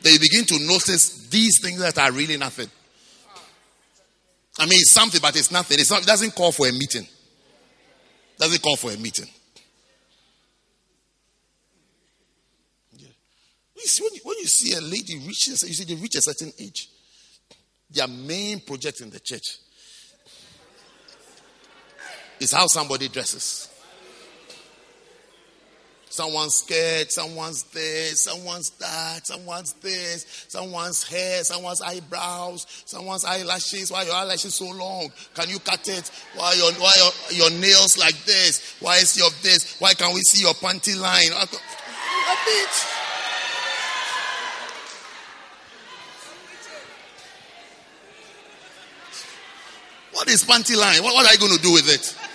Then you begin to notice these things that are really nothing. I mean, it's something, but it's nothing. It's not, it doesn't call for a meeting. Doesn't call for a meeting. Yeah. When, you, when you see a lady reach, you see they reach a certain age, their main project in the church is how somebody dresses. Someone's scared, someone's this, someone's that, someone's this, someone's hair, someone's eyebrows, someone's eyelashes. Why your eyelashes so long? Can you cut it? Why your why your, nails like this? Why is your this? Why can't we see your panty line? A bit. What is panty line? What, what are you going to do with it?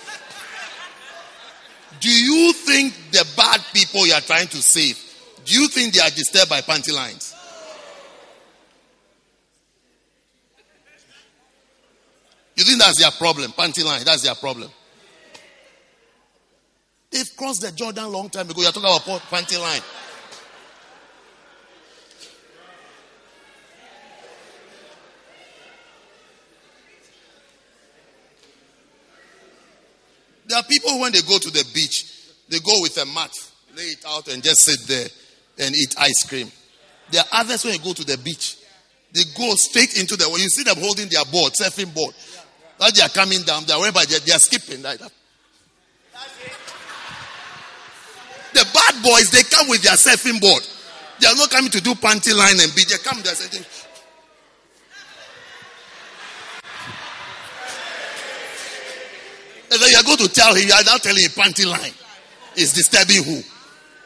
Do you think the bad people you are trying to save, do you think they are disturbed by panty lines? You think that's their problem? Panty line, that's their problem. They've crossed the Jordan long time ago. You're talking about panty line. There are people when they go to the beach, they go with a mat, lay it out, and just sit there and eat ice cream. There are others when they go to the beach, they go straight into the. When you see them holding their board, surfing board, as they are coming down, they are wherever they, they are skipping like that. The bad boys, they come with their surfing board. They are not coming to do panty line and beat. They come there And then you are going to tell him, you are now telling him panty line is disturbing who?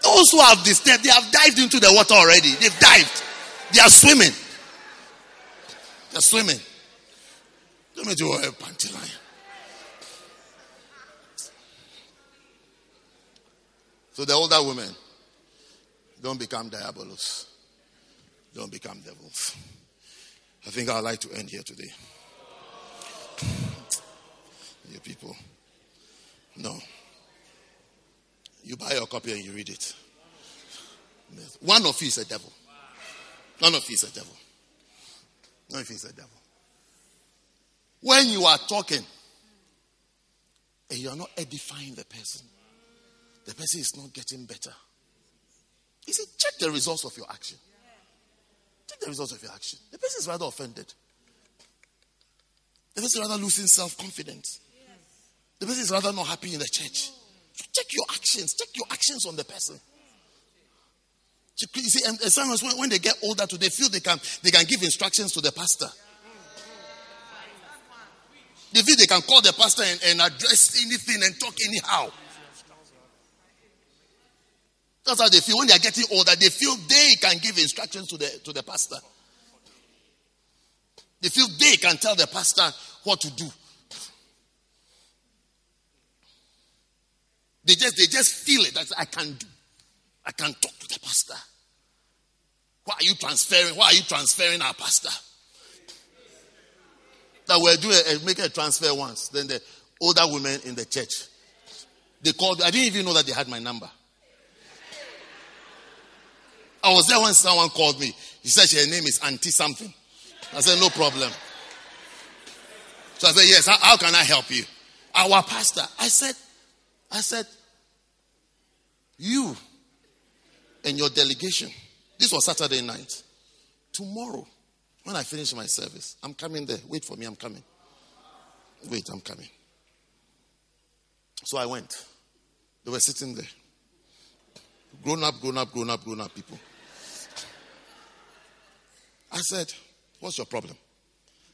Those who have disturbed, they have dived into the water already. They've dived. They are swimming. They're swimming. Don't make you a panty line. So the older women, don't become diabolos. Don't become devils. I think I'd like to end here today. You people. No. You buy your copy and you read it. One of you is a devil. None of you is a devil. None of you is a devil. When you are talking and you are not edifying the person, the person is not getting better. He said, check the results of your action. Check the results of your action. The person is rather offended. The person is rather losing self confidence. The person is rather not happy in the church. Check your actions. Check your actions on the person. You see, and sometimes when, they get older, they feel they can they can give instructions to the pastor. They feel they can call the pastor and, and address anything and talk anyhow. That's how they feel. When they are getting older, they feel they can give instructions to the, to the pastor. They feel they can tell the pastor what to do. They just, they just feel it. That I can do. I can talk to the pastor. Why are you transferring? Why are you transferring our pastor? That we're doing a, making a transfer once. Then the older women in the church, they called. I didn't even know that they had my number. I was there when someone called me. He said her name is Auntie something. I said, no problem. So I said, yes, how, how can I help you? Our pastor. I said, I said, you and your delegation. This was Saturday night. Tomorrow, when I finish my service, I'm coming there. Wait for me, I'm coming. Wait, I'm coming. So I went. They were sitting there. Grown up, grown up, grown up, grown up people. I said, What's your problem?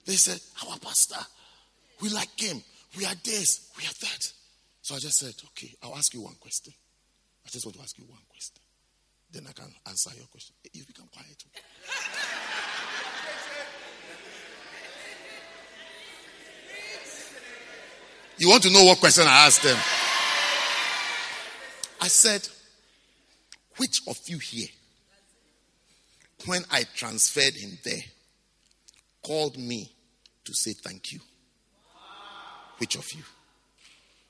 They said, Our pastor, we like him. We are this, we are that. So I just said, Okay, I'll ask you one question. I just want to ask you one question. Then I can answer your question. You become quiet. You want to know what question I asked them? I said, Which of you here when I transferred him there, called me to say thank you. Which of you?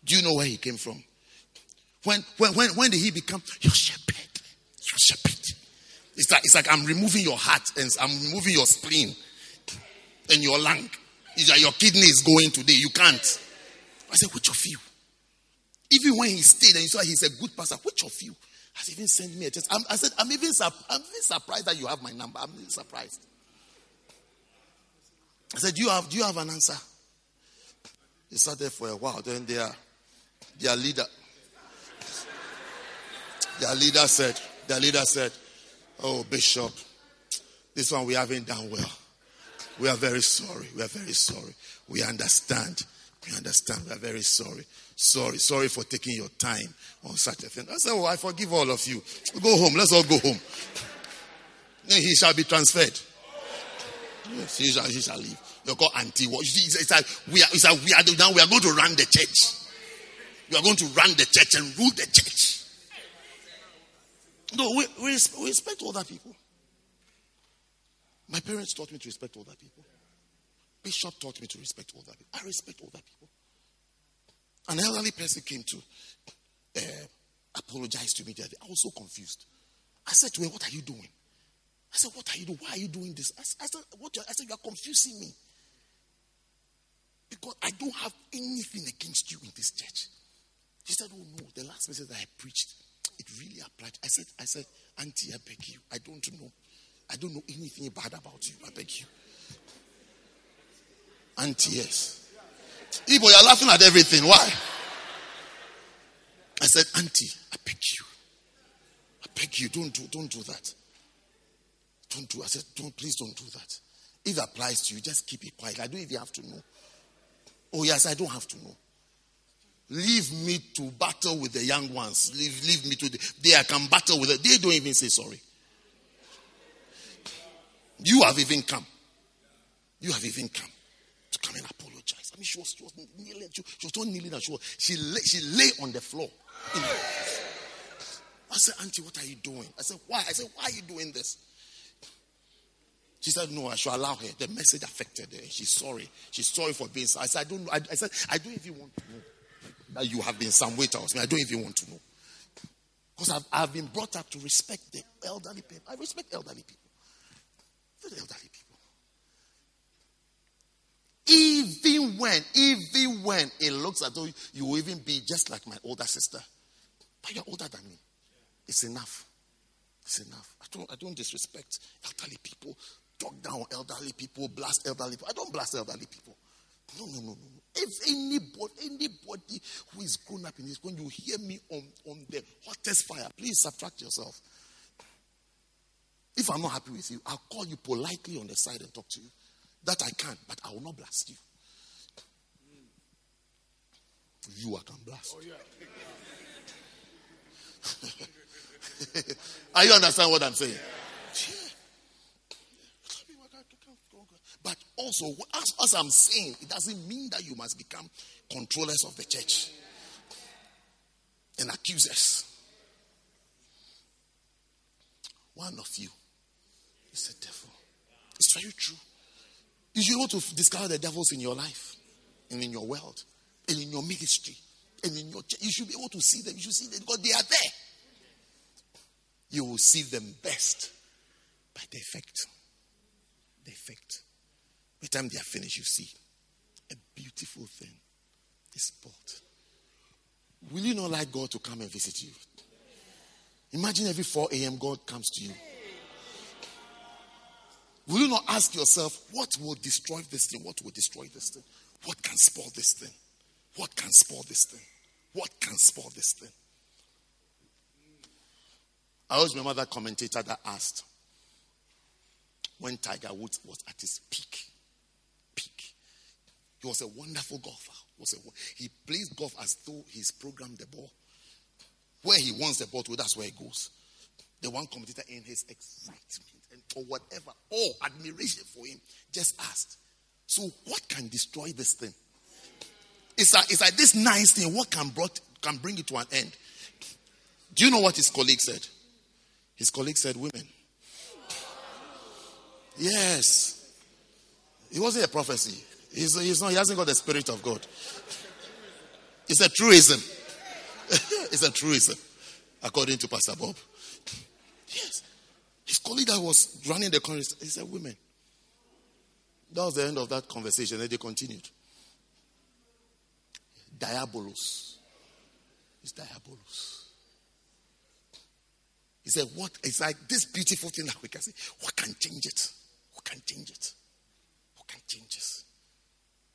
Do you know where he came from? When, when, when, when did he become your shepherd? Your shepherd. It's like, it's like I'm removing your heart and I'm removing your spleen and your lung. It's like your kidney is going today. You can't. I said, which of you? Even when he stayed and you saw he's a good pastor, which of you? has even sent me a text. I'm, i said, I'm even, I'm even surprised that you have my number. I'm even surprised. I said, do you have, do you have an answer? He sat there for a while. Then their, their leader, their leader said, their leader said, oh, Bishop, this one we haven't done well. We are very sorry. We are very sorry. We understand. We understand. We are very sorry. Sorry, sorry for taking your time on such a thing. I said, Oh, I forgive all of you. Go home. Let's all go home. Then he shall be transferred. Yes, he shall, he shall leave. You're called anti war. It's like we are, it's like we are now we are going to run the church. We are going to run the church and rule the church. No, we, we, we respect older people. My parents taught me to respect older people. Bishop taught me to respect older people. I respect older people. An elderly person came to uh, apologize to me. I was so confused. I said to him, What are you doing? I said, What are you doing? Why are you doing this? I, I said, what, I said, You are confusing me. Because I don't have anything against you in this church. He said, Oh no, the last message that I preached, it really applied. I said, I said, Auntie, I beg you. I don't know. I don't know anything bad about you. I beg you. Auntie, yes. Ibo, you're laughing at everything. Why? I said, Auntie, I beg you. I beg you, don't do, don't do that. Don't do. I said, don't, please don't do that. If it applies to you, just keep it quiet. I don't even have to know. Oh, yes, I don't have to know. Leave me to battle with the young ones. Leave, leave me to the, they I can battle with it. They don't even say sorry. You have even come. You have even come to come and apologize. I mean, she was, she was kneeling. She, she was not kneeling. She, was, she, lay, she lay on the floor. I said, Auntie, what are you doing? I said, Why? I said, Why are you doing this? She said, No, I should allow her. The message affected her. She's sorry. She's sorry for being. I said, I don't know. I, I said, I don't even want to know that you have been some way towards me. I don't even want to know. Because I've, I've been brought up to respect the elderly people. I respect elderly people. The elderly people. Even when, even when it looks as though you will even be just like my older sister, but you're older than me. It's enough. It's enough. I don't, I don't disrespect elderly people, talk down elderly people, blast elderly people. I don't blast elderly people. No, no, no, no. If anybody, anybody who is grown up in this, when you hear me on, on the hottest fire, please subtract yourself. If I'm not happy with you, I'll call you politely on the side and talk to you. That I can, but I will not blast you. You I can blast. Oh, are you understand what I'm saying? Yeah. But also, as, as I'm saying, it doesn't mean that you must become controllers of the church and accusers. One of you is a devil. It's very true. You should to discover the devils in your life and in your world and in your ministry and in your church. You should be able to see them. You should see them because they are there. You will see them best by the effect. The effect. By the time they are finished, you see a beautiful thing is bought. Will you not like God to come and visit you? Imagine every 4 a.m. God comes to you. Will you not ask yourself, what will destroy this thing? What will destroy this thing? What can spoil this thing? What can spoil this thing? What can spoil this thing? I always remember that commentator that asked when Tiger Woods was at his. Peak. He was a wonderful golfer. Was a, he plays golf as though he's programmed the ball. Where he wants the ball to, that's where it goes. The one commentator in his excitement and or whatever, or admiration for him, just asked, So what can destroy this thing? It's like, it's like this nice thing, what can brought can bring it to an end? Do you know what his colleague said? His colleague said, Women. Yes. It wasn't a prophecy. He's, he's not, he hasn't got the Spirit of God. It's a truism. it's a truism, according to Pastor Bob. Yes. His colleague that was running the conference, he said, Women. That was the end of that conversation. And they continued. Diabolos. It's diabolos. He said, What? It's like this beautiful thing that we can say. What can change it? What can change it? What can change it?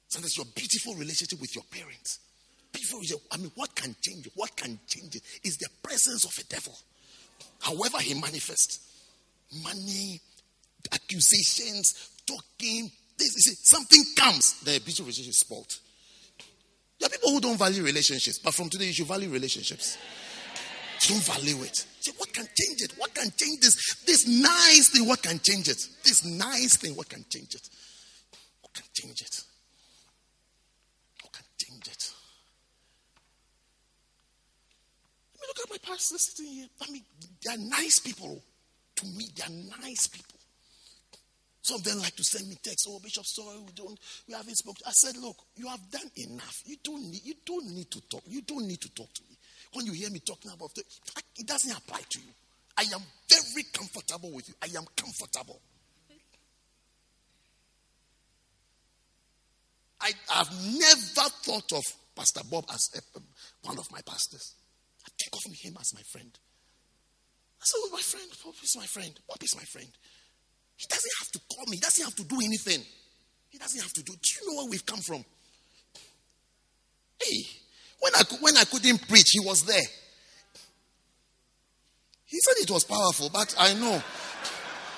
Sometimes your beautiful relationship with your parents. Beautiful, I mean, what can change it? What can change it is the presence of a devil. However, he manifests money, accusations, talking. This, this, something comes, the beautiful relationship is spoiled. There are people who don't value relationships, but from today you should value relationships. Don't value it. Say, what can change it? What can change this? This nice thing, what can change it? This nice thing, what can change it? What can change it? What can change it? Let me look at my pastors sitting here. I mean, they are nice people. To me, they are nice people. Some of them like to send me texts. Oh, Bishop, sorry, we don't, we haven't spoken. I said, look, you have done enough. You don't need, you don't need to talk. You don't need to talk to me. When you hear me talking about it, it doesn't apply to you. I am very comfortable with you. I am comfortable. I have never thought of Pastor Bob as a, one of my pastors. I think of him as my friend. I said, oh, my friend, Bob is my friend. Bob is my friend. He doesn't have to call me. He doesn't have to do anything. He doesn't have to do. Do you know where we've come from? Hey, when I when I couldn't preach, he was there. He said it was powerful, but I know,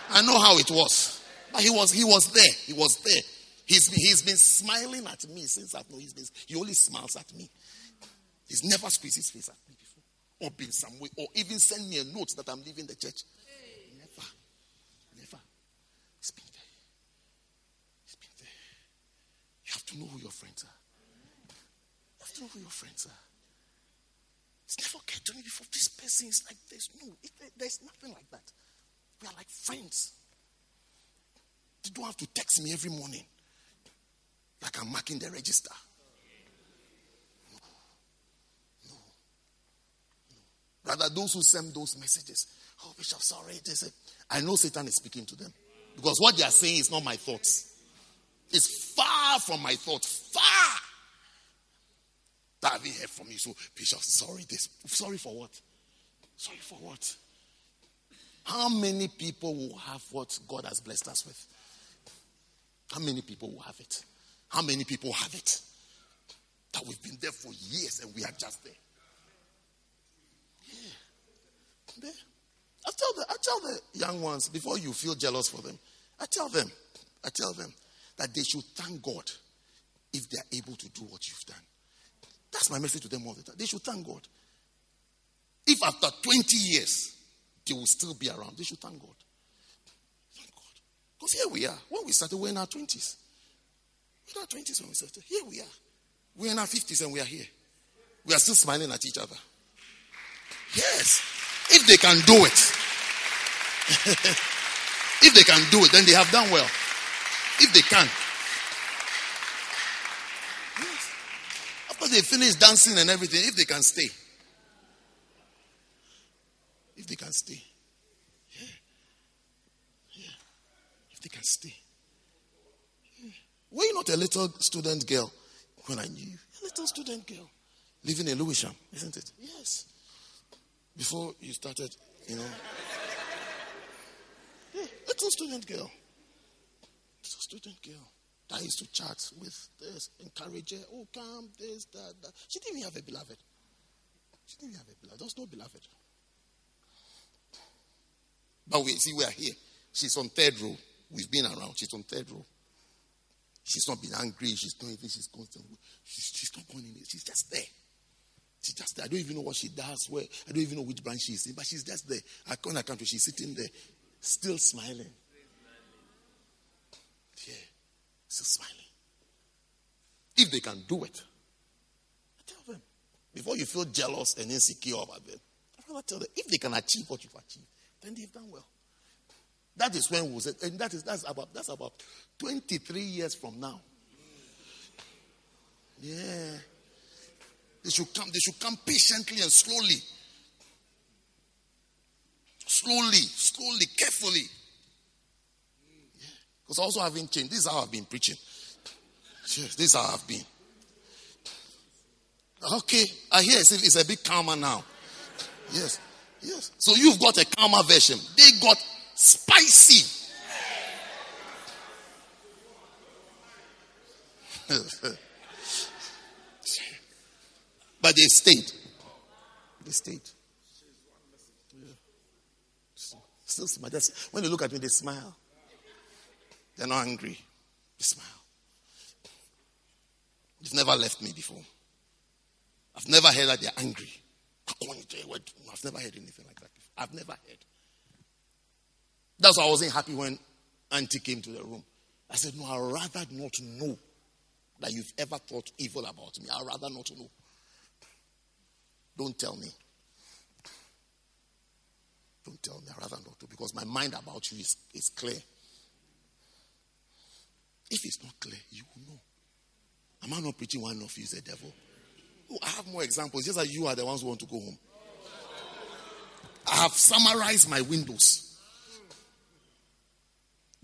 I know how it was. But he was he was there. He was there. He's he's been smiling at me since I've known he's been. He only smiles at me. He's never squeezed his face at me or been some way, or even send me a note that I'm leaving the church. Never, never. It's been there. It's been there. You have to know who your friends are. You have to know who your friends are. It's never occurred to me before. This person is like this. No, it, there's nothing like that. We are like friends. You don't have to text me every morning like I'm marking the register. No. No. No. Rather, those who send those messages, oh, Bishop, sorry, they say, I know Satan is speaking to them. Because what they are saying is not my thoughts. It's far from my thoughts. Far. That I haven't heard from you. So, Bishop, sorry this. Sorry for what? Sorry for what? How many people will have what God has blessed us with? How many people will have it? How many people have it? That we've been there for years and we are just there. Yeah. There. I tell the I tell the young ones before you feel jealous for them. I tell them, I tell them, that they should thank God if they are able to do what you've done. That's my message to them all the time. They should thank God. If after 20 years they will still be around, they should thank God. Thank God. Because here we are. When we started, we're in our 20s. We're in our 20s when we started. Here we are. We're in our 50s and we are here. We are still smiling at each other. Yes. If they can do it, if they can do it, then they have done well. If they can. They finish dancing and everything, if they can stay. If they can stay. Yeah. Yeah. If they can stay. Yeah. Were you not a little student girl when I knew you? A little student girl living in Lewisham, isn't it? Yes. Before you started, you know. Yeah, little student girl. Little student girl. That used to chat with this, encourage her. Oh, come, this, that, that. She didn't even have a beloved. She didn't even have a beloved. There was no beloved. But we see we are here. She's on third row. We've been around. She's on third row. She's not been angry. She's not even. She's constant. She's, she's not going in. She's just there. She's just. I don't even know what she does. Where I don't even know which branch she's in, but she's just there. I can't account to. She's sitting there, still smiling. Yeah, still smiling. If they can do it, I tell them before you feel jealous and insecure about them. I'd rather tell them if they can achieve what you've achieved, then they've done well. That is when will said, and that is that's about that's about 23 years from now. Yeah. They should come, they should come patiently and slowly. Slowly, slowly, carefully. Because yeah. Also haven't changed. This is how I've been preaching. Yes, this is how I've been. Okay, I hear it's, it's a bit calmer now. Yes, yes. So you've got a calmer version. They got spicy. But they stayed. They stayed. Yeah. Still smile. That's, when they look at me, they smile. They're not angry. They smile. They've never left me before. I've never heard that they're angry. I've never heard anything like that. I've never heard. That's why I wasn't happy when Auntie came to the room. I said, No, I'd rather not know that you've ever thought evil about me. I'd rather not know. Don't tell me. Don't tell me. I'd rather not to because my mind about you is, is clear. If it's not clear, you will know. Am I not preaching one of you is a devil? Oh, I have more examples. Just as you are the ones who want to go home. I have summarized my windows.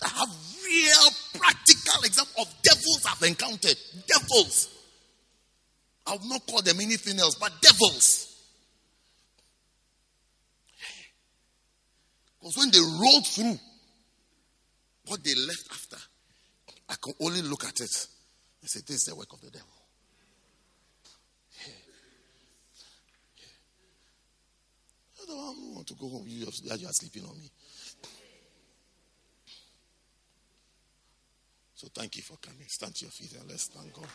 I have real practical example of devils I've encountered. Devils. I will not call them anything else but devils. Because when they rolled through what they left after, I can only look at it and say, This is the work of the devil. Yeah. I don't want to go home. You are, you are sleeping on me. So thank you for coming. Stand to your feet and let's thank God.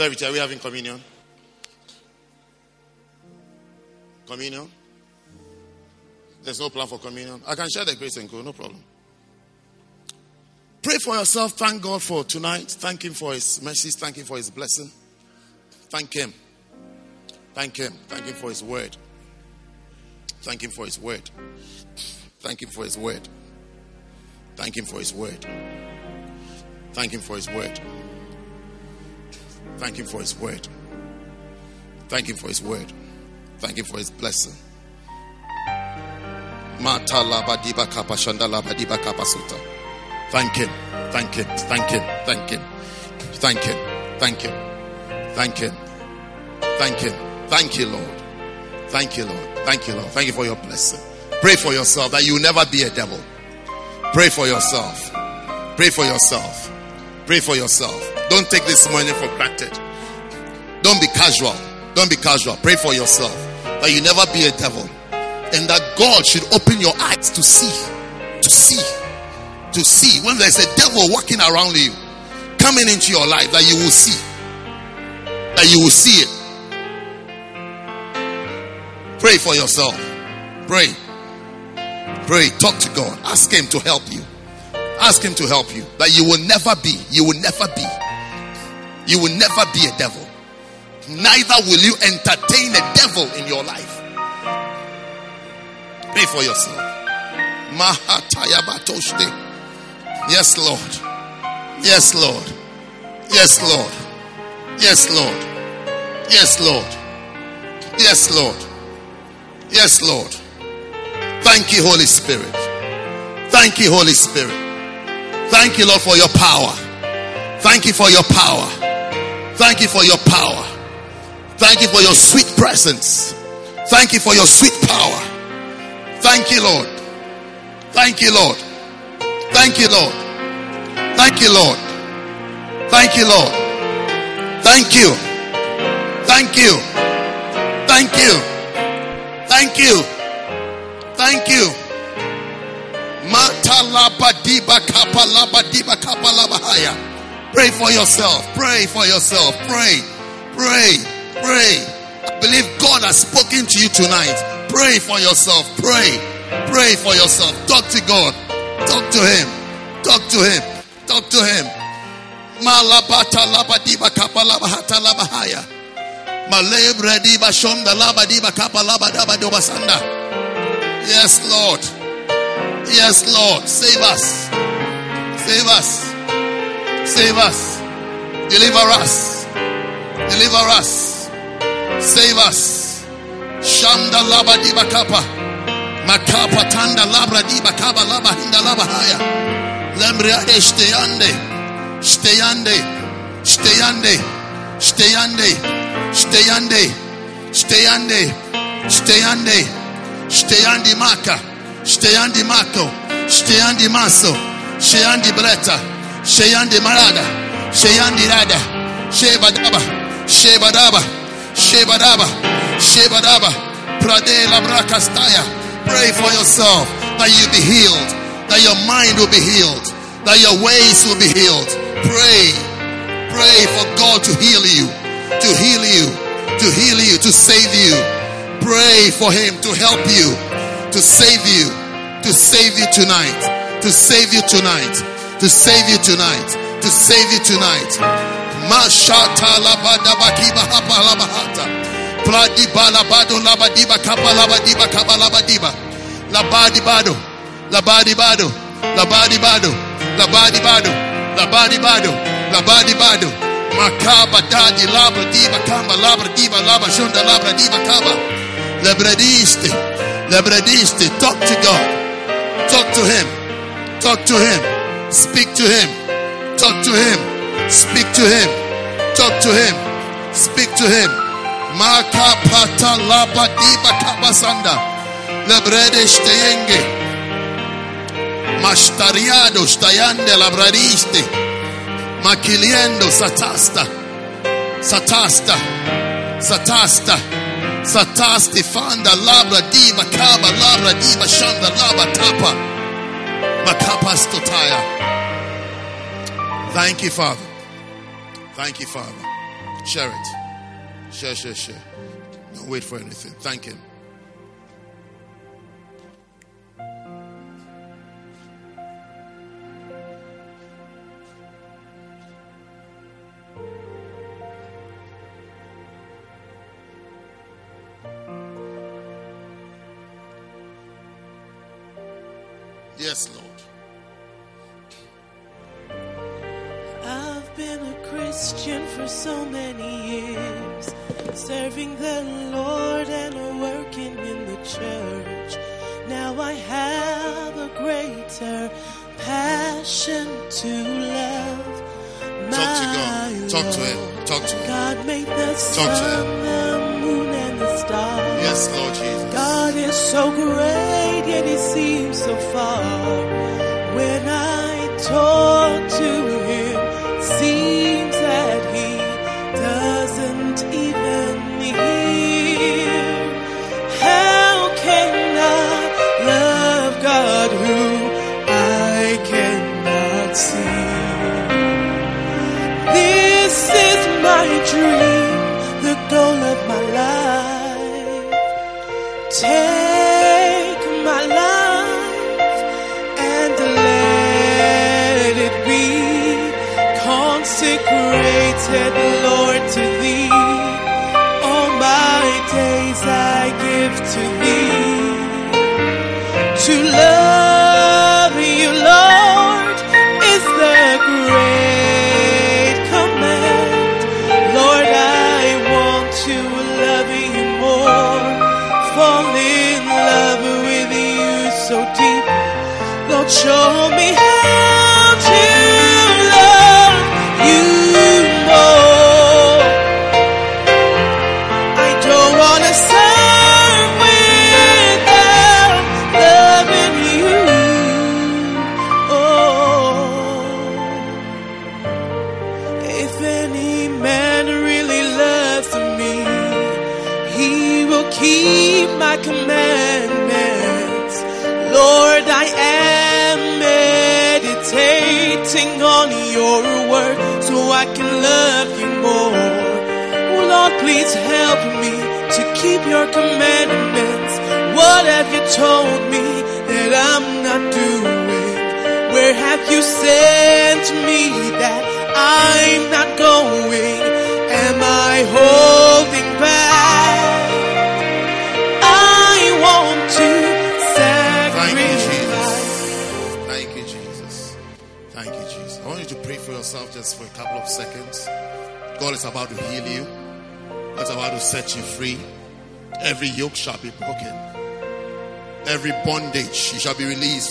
Are we having communion? Communion? There's no plan for communion. I can share the grace and go, no problem. Pray for yourself. Thank God for tonight. Thank Him for His mercies. Thank Him for His blessing. Thank Him. Thank Him. Thank Him for His word. Thank Him for His word. Thank Him for His word. Thank Him for His word. Thank Him for His word. Thank Him for His word. Thank Him for His word. Thank Him for His blessing. Thank Him. Thank Him. Thank Him. Thank Him. Thank Him. Thank Him. Thank Him. Thank Him. Thank you, Lord. Thank you, Lord. Thank you, Lord. Thank you for your blessing. Pray for yourself that you never be a devil. Pray for yourself. Pray for yourself. Pray for yourself. Don't take this money for granted. Don't be casual. Don't be casual. Pray for yourself that you never be a devil and that God should open your eyes to see, to see, to see when there's a devil walking around you, coming into your life, that you will see, that you will see it. Pray for yourself. Pray. Pray. Talk to God. Ask Him to help you. Ask Him to help you. That you will never be. You will never be. You will never be a devil. Neither will you entertain a devil in your life. Pray for yourself. Yes, Lord. Yes, Lord. Yes, Lord. Yes, Lord. Yes, Lord. Yes, Lord. Yes, Lord. Thank you, Holy Spirit. Thank you, Holy Spirit. Thank you, Lord, for your power. Thank you for your power. Thank you for your power. Thank you for your sweet presence. Thank you for your sweet power. Thank you, Lord. Thank you, Lord. Thank you, Lord. Thank you, Lord. Thank you, Lord. Thank you. Thank you. Thank you. Thank you. Thank you. Pray for yourself. Pray for yourself. Pray. Pray. Pray. I believe God has spoken to you tonight. Pray for yourself. Pray. Pray for yourself. Talk to God. Talk to Him. Talk to Him. Talk to Him. Malabata labadiba kapalabahata labahaya. Malebre diba shonda labadiba kapalabadaba dobasanda. Yes, Lord. Yes, Lord. Save us. Save us. Save us. Deliver us. Deliver us. Save us. Shamda laba diba kapa. Makapa tanda labra diba kaba laba hinda laba haya. Lembriade steyande. Steyande. Steyande. Steyande. Steyande. Steyande. Steyande. Steyandi maka. Steyandi mako. Steyandi maso. Steyandi breta. Steyandi marada. Steyandi rada. Shebadaba. Shebadaba. Shebadaba. Shebadaba. Prade labrakastaya. Pray for yourself that you be healed. That your mind will be healed. That your ways will be healed. Pray. Pray for God to heal you. To heal you. To heal you. To save you. Pray for Him to help you. To save you. To save you tonight. To save you tonight. To save you tonight. To save you tonight. Mashata labadaba kiba hapa labahata. Pradiba labado labadiba kapa labadiba kapa labadiba. Labadi bado. Labadi bado. Labadi bado. Labadi bado. Labadi bado. Labadi bado. Makaba dadi labra diba kamba labra diba labra shunda labra diba kaba. Lebrediste. Lebrediste. Talk to God. Talk to Him. Talk to Him. Speak to Him. Talk to Him. Speak to Him. Talk to Him. Speak to Him. Makapata laba diba kabasanda. Lebrede steyenge. Mashtariado stayande labradiste. Makiliendo satasta. Satasta. Satasta. Satasti fanda labra diva kaba labra diva shanda labra tapa. Thank you, Father. Thank you, Father. Share it. Share, share, share. Don't wait for anything. Thank Him. Yes, Lord. So many years, serving the Lord and working in the church. Now I have a greater passion to love. Talk to God. my Talk to Him. Talk to Him. God made the Talk to sun, the moon, and the stars. Yes, Lord Jesus. God is so great, yet He seems so far. When I talk to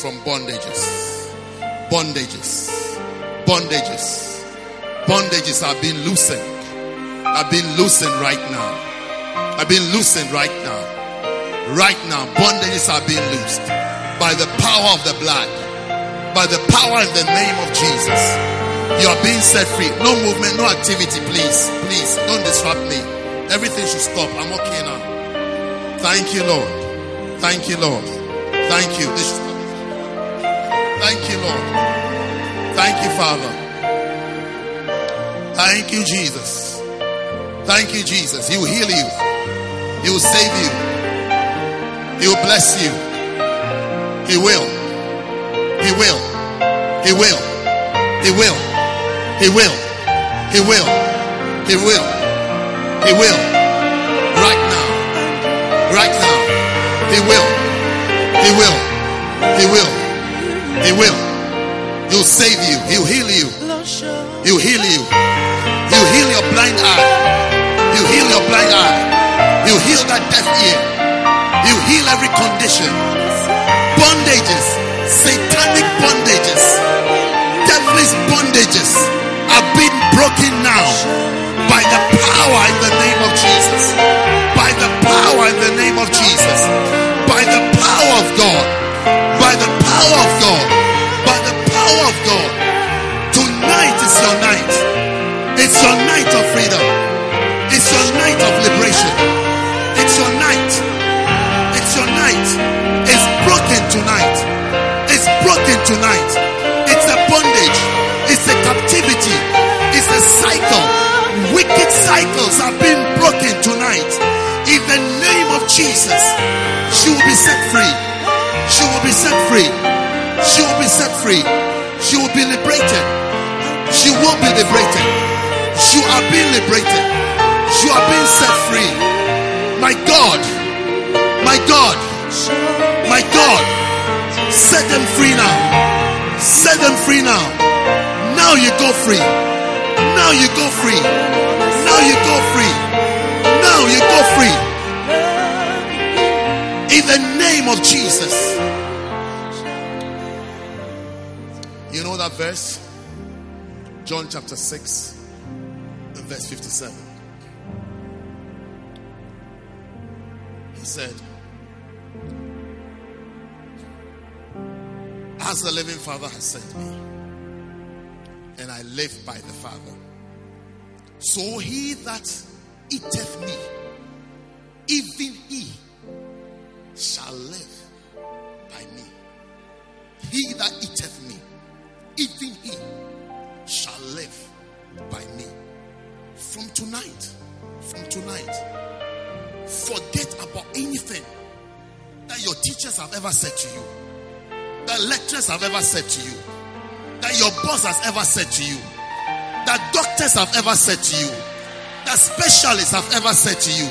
from bondages. Bondages. Bondages. Bondages are being loosened. Are being loosened right now. Are being loosened right now. Right now, bondages are being loosed by the power of the blood, by the power in the name of Jesus. You are being set free. No movement, no activity, please. Please don't disrupt me. Everything should stop. I'm okay now. Thank you, Lord. Thank you, Lord. Thank you. This Thank you, Father. Thank you, Jesus. Thank you, Jesus. He will heal you. He will save you. He will bless you. He will. He will. He will. He will. He will. He will. He will. He will. He'll save you. He'll heal you. He'll heal you. He'll heal your blind eye. He'll heal your blind eye. He'll heal that deaf ear. He'll heal every condition. Bondages, satanic bondages, devilish bondages are being broken now by the power in the name of Jesus. Free. She will be liberated. She will be liberated. You are being liberated. You are being set free. My God, my God, my God, set them free now. Set them free now. Now you go free. Now you go free. Now you go free. Now you go free. In the name of Jesus. You know that verse? John chapter 6, and verse 57. He said, As the living Father has sent me, and I live by the Father, so he that eateth me, even he shall live by me. He that eateth me, even he shall live by me. From tonight, from tonight, forget about anything that your teachers have ever said to you, that lecturers have ever said to you, that your boss has ever said to you, that doctors have ever said to you, that specialists have ever said to you.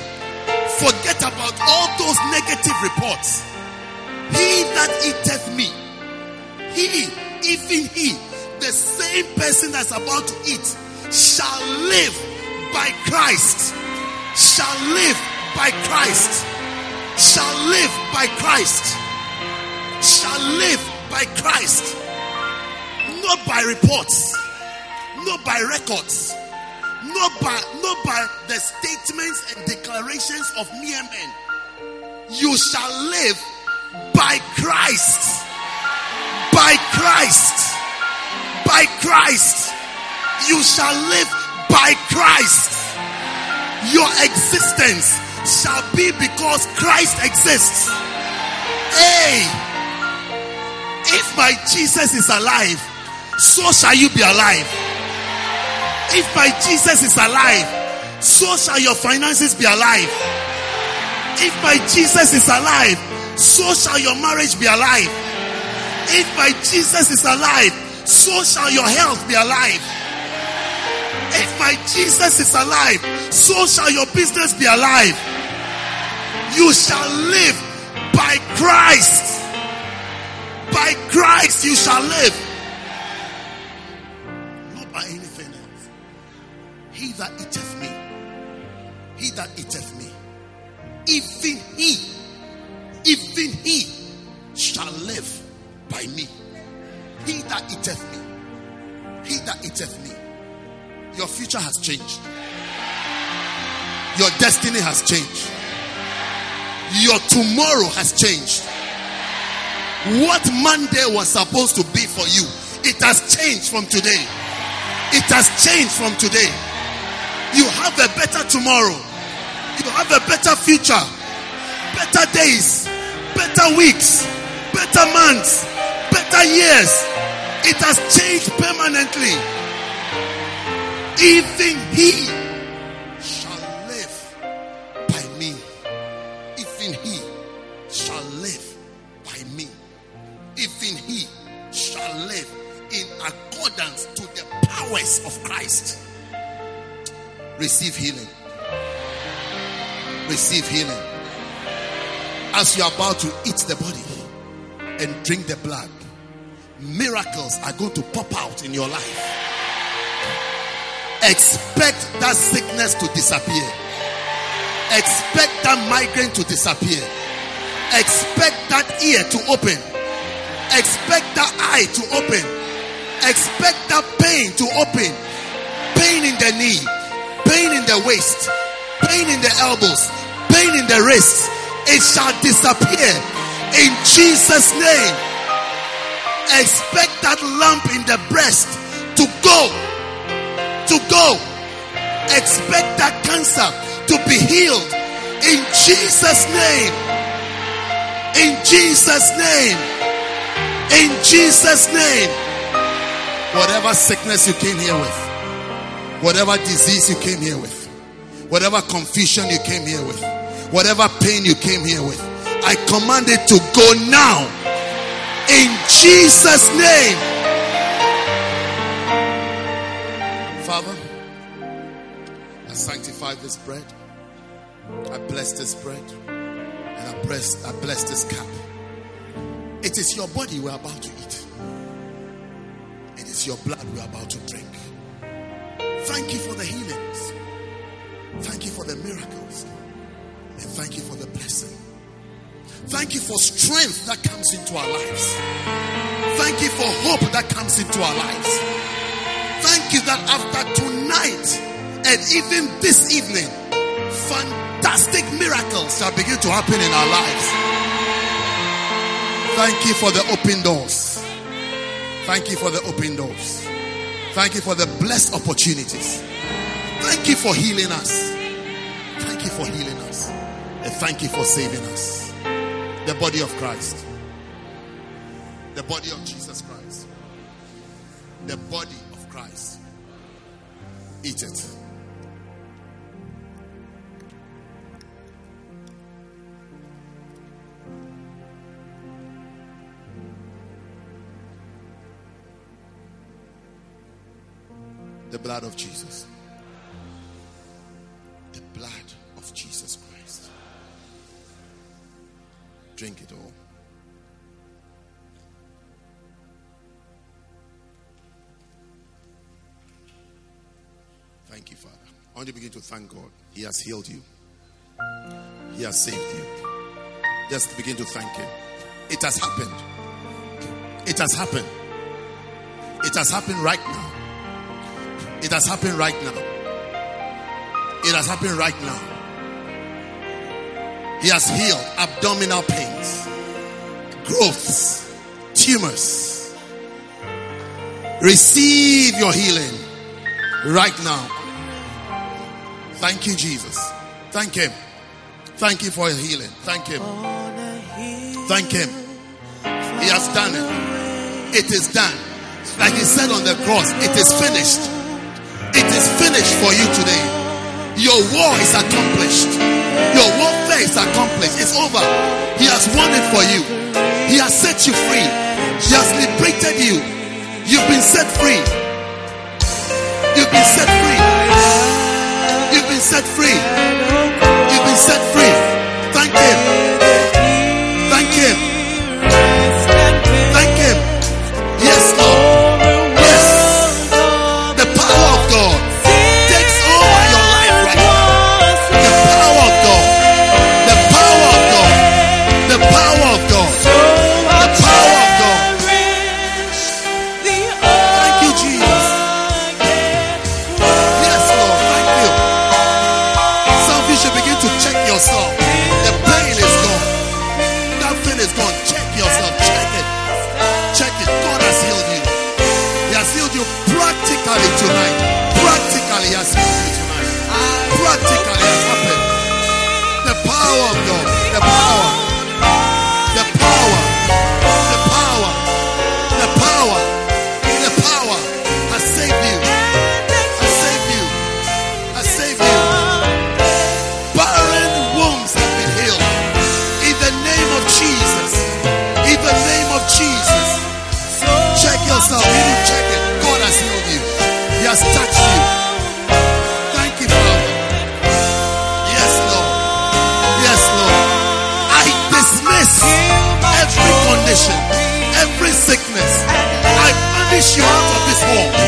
Forget about all those negative reports. He that eateth me, he, even he, the same person that's about to eat, shall live by Christ. Shall live by Christ. Shall live by Christ. Shall live by Christ. Not by reports, not by records, not by not by the statements and declarations of mere men. You shall live by Christ. By Christ. By Christ. You shall live by Christ. Your existence shall be because Christ exists. Hey, if my Jesus is alive, so shall you be alive. If my Jesus is alive, so shall your finances be alive. If my Jesus is alive, so shall your marriage be alive. If my Jesus is alive, so shall your health be alive. If my Jesus is alive, so shall your business be alive. You shall live by Christ. By Christ you shall live. Not by anything else. He that eateth me, he that eateth me, even he, even he shall live by me. He that eateth me, he that eateth me. Your future has changed. Your destiny has changed. Your tomorrow has changed. What Monday was supposed to be for you, it has changed from today. It has changed from today. You have a better tomorrow. You have a better future. Better days. Better weeks. Better months. Better years. It has changed permanently. Even he shall live by me. Even he shall live by me. Even he shall live in accordance to the powers of Christ. Receive healing. Receive healing. As you are about to eat the body and drink the blood, miracles are going to pop out in your life. Expect that sickness to disappear. Expect that migraine to disappear. Expect that ear to open. Expect that eye to open. Expect that pain to open. Pain in the knee, pain in the waist, pain in the elbows, pain in the wrists. It shall disappear in Jesus' name. Expect that lump in the breast to go. To go. Expect that cancer to be healed in Jesus' name. In Jesus' name. In Jesus' name. Whatever sickness you came here with, whatever disease you came here with, whatever confusion you came here with, whatever pain you came here with, I command it to go now. In Jesus' name. Father, I sanctify this bread. I bless this bread. And I bless, I bless this cup. It is your body we're about to eat. It is your blood we're about to drink. Thank you for the healings. Thank you for the miracles. And thank you for the blessing. Thank you for strength that comes into our lives. Thank you for hope that comes into our lives. Thank you that after tonight and even this evening, fantastic miracles shall begin to happen in our lives. Thank you for the open doors. Thank you for the open doors. Thank you for the blessed opportunities. Thank you for healing us. Thank you for healing us. And thank you for saving us. The body of Christ. The body of Jesus Christ. The body of Christ. Eat it. The blood of Jesus. drink it all. Thank you, Father. I want you to begin to thank God. He has healed you, He has saved you. Just begin to thank Him. It has happened. It has happened. It has happened right now. It has happened right now. It has happened right now. He has healed abdominal pains, growths, tumors. Receive your healing right now. Thank you, Jesus. Thank Him. Thank you for your healing. Thank Him. Thank Him. He has done it. It is done. Like He said on the cross, it is finished. It is finished for you today. Your war is accomplished. Your warfare is accomplished. It's over. He has won it for you. He has set you free. He has liberated you. You've been set free. You've been set free. You've been set free. You've been set free. Thank Him. Banish you this home.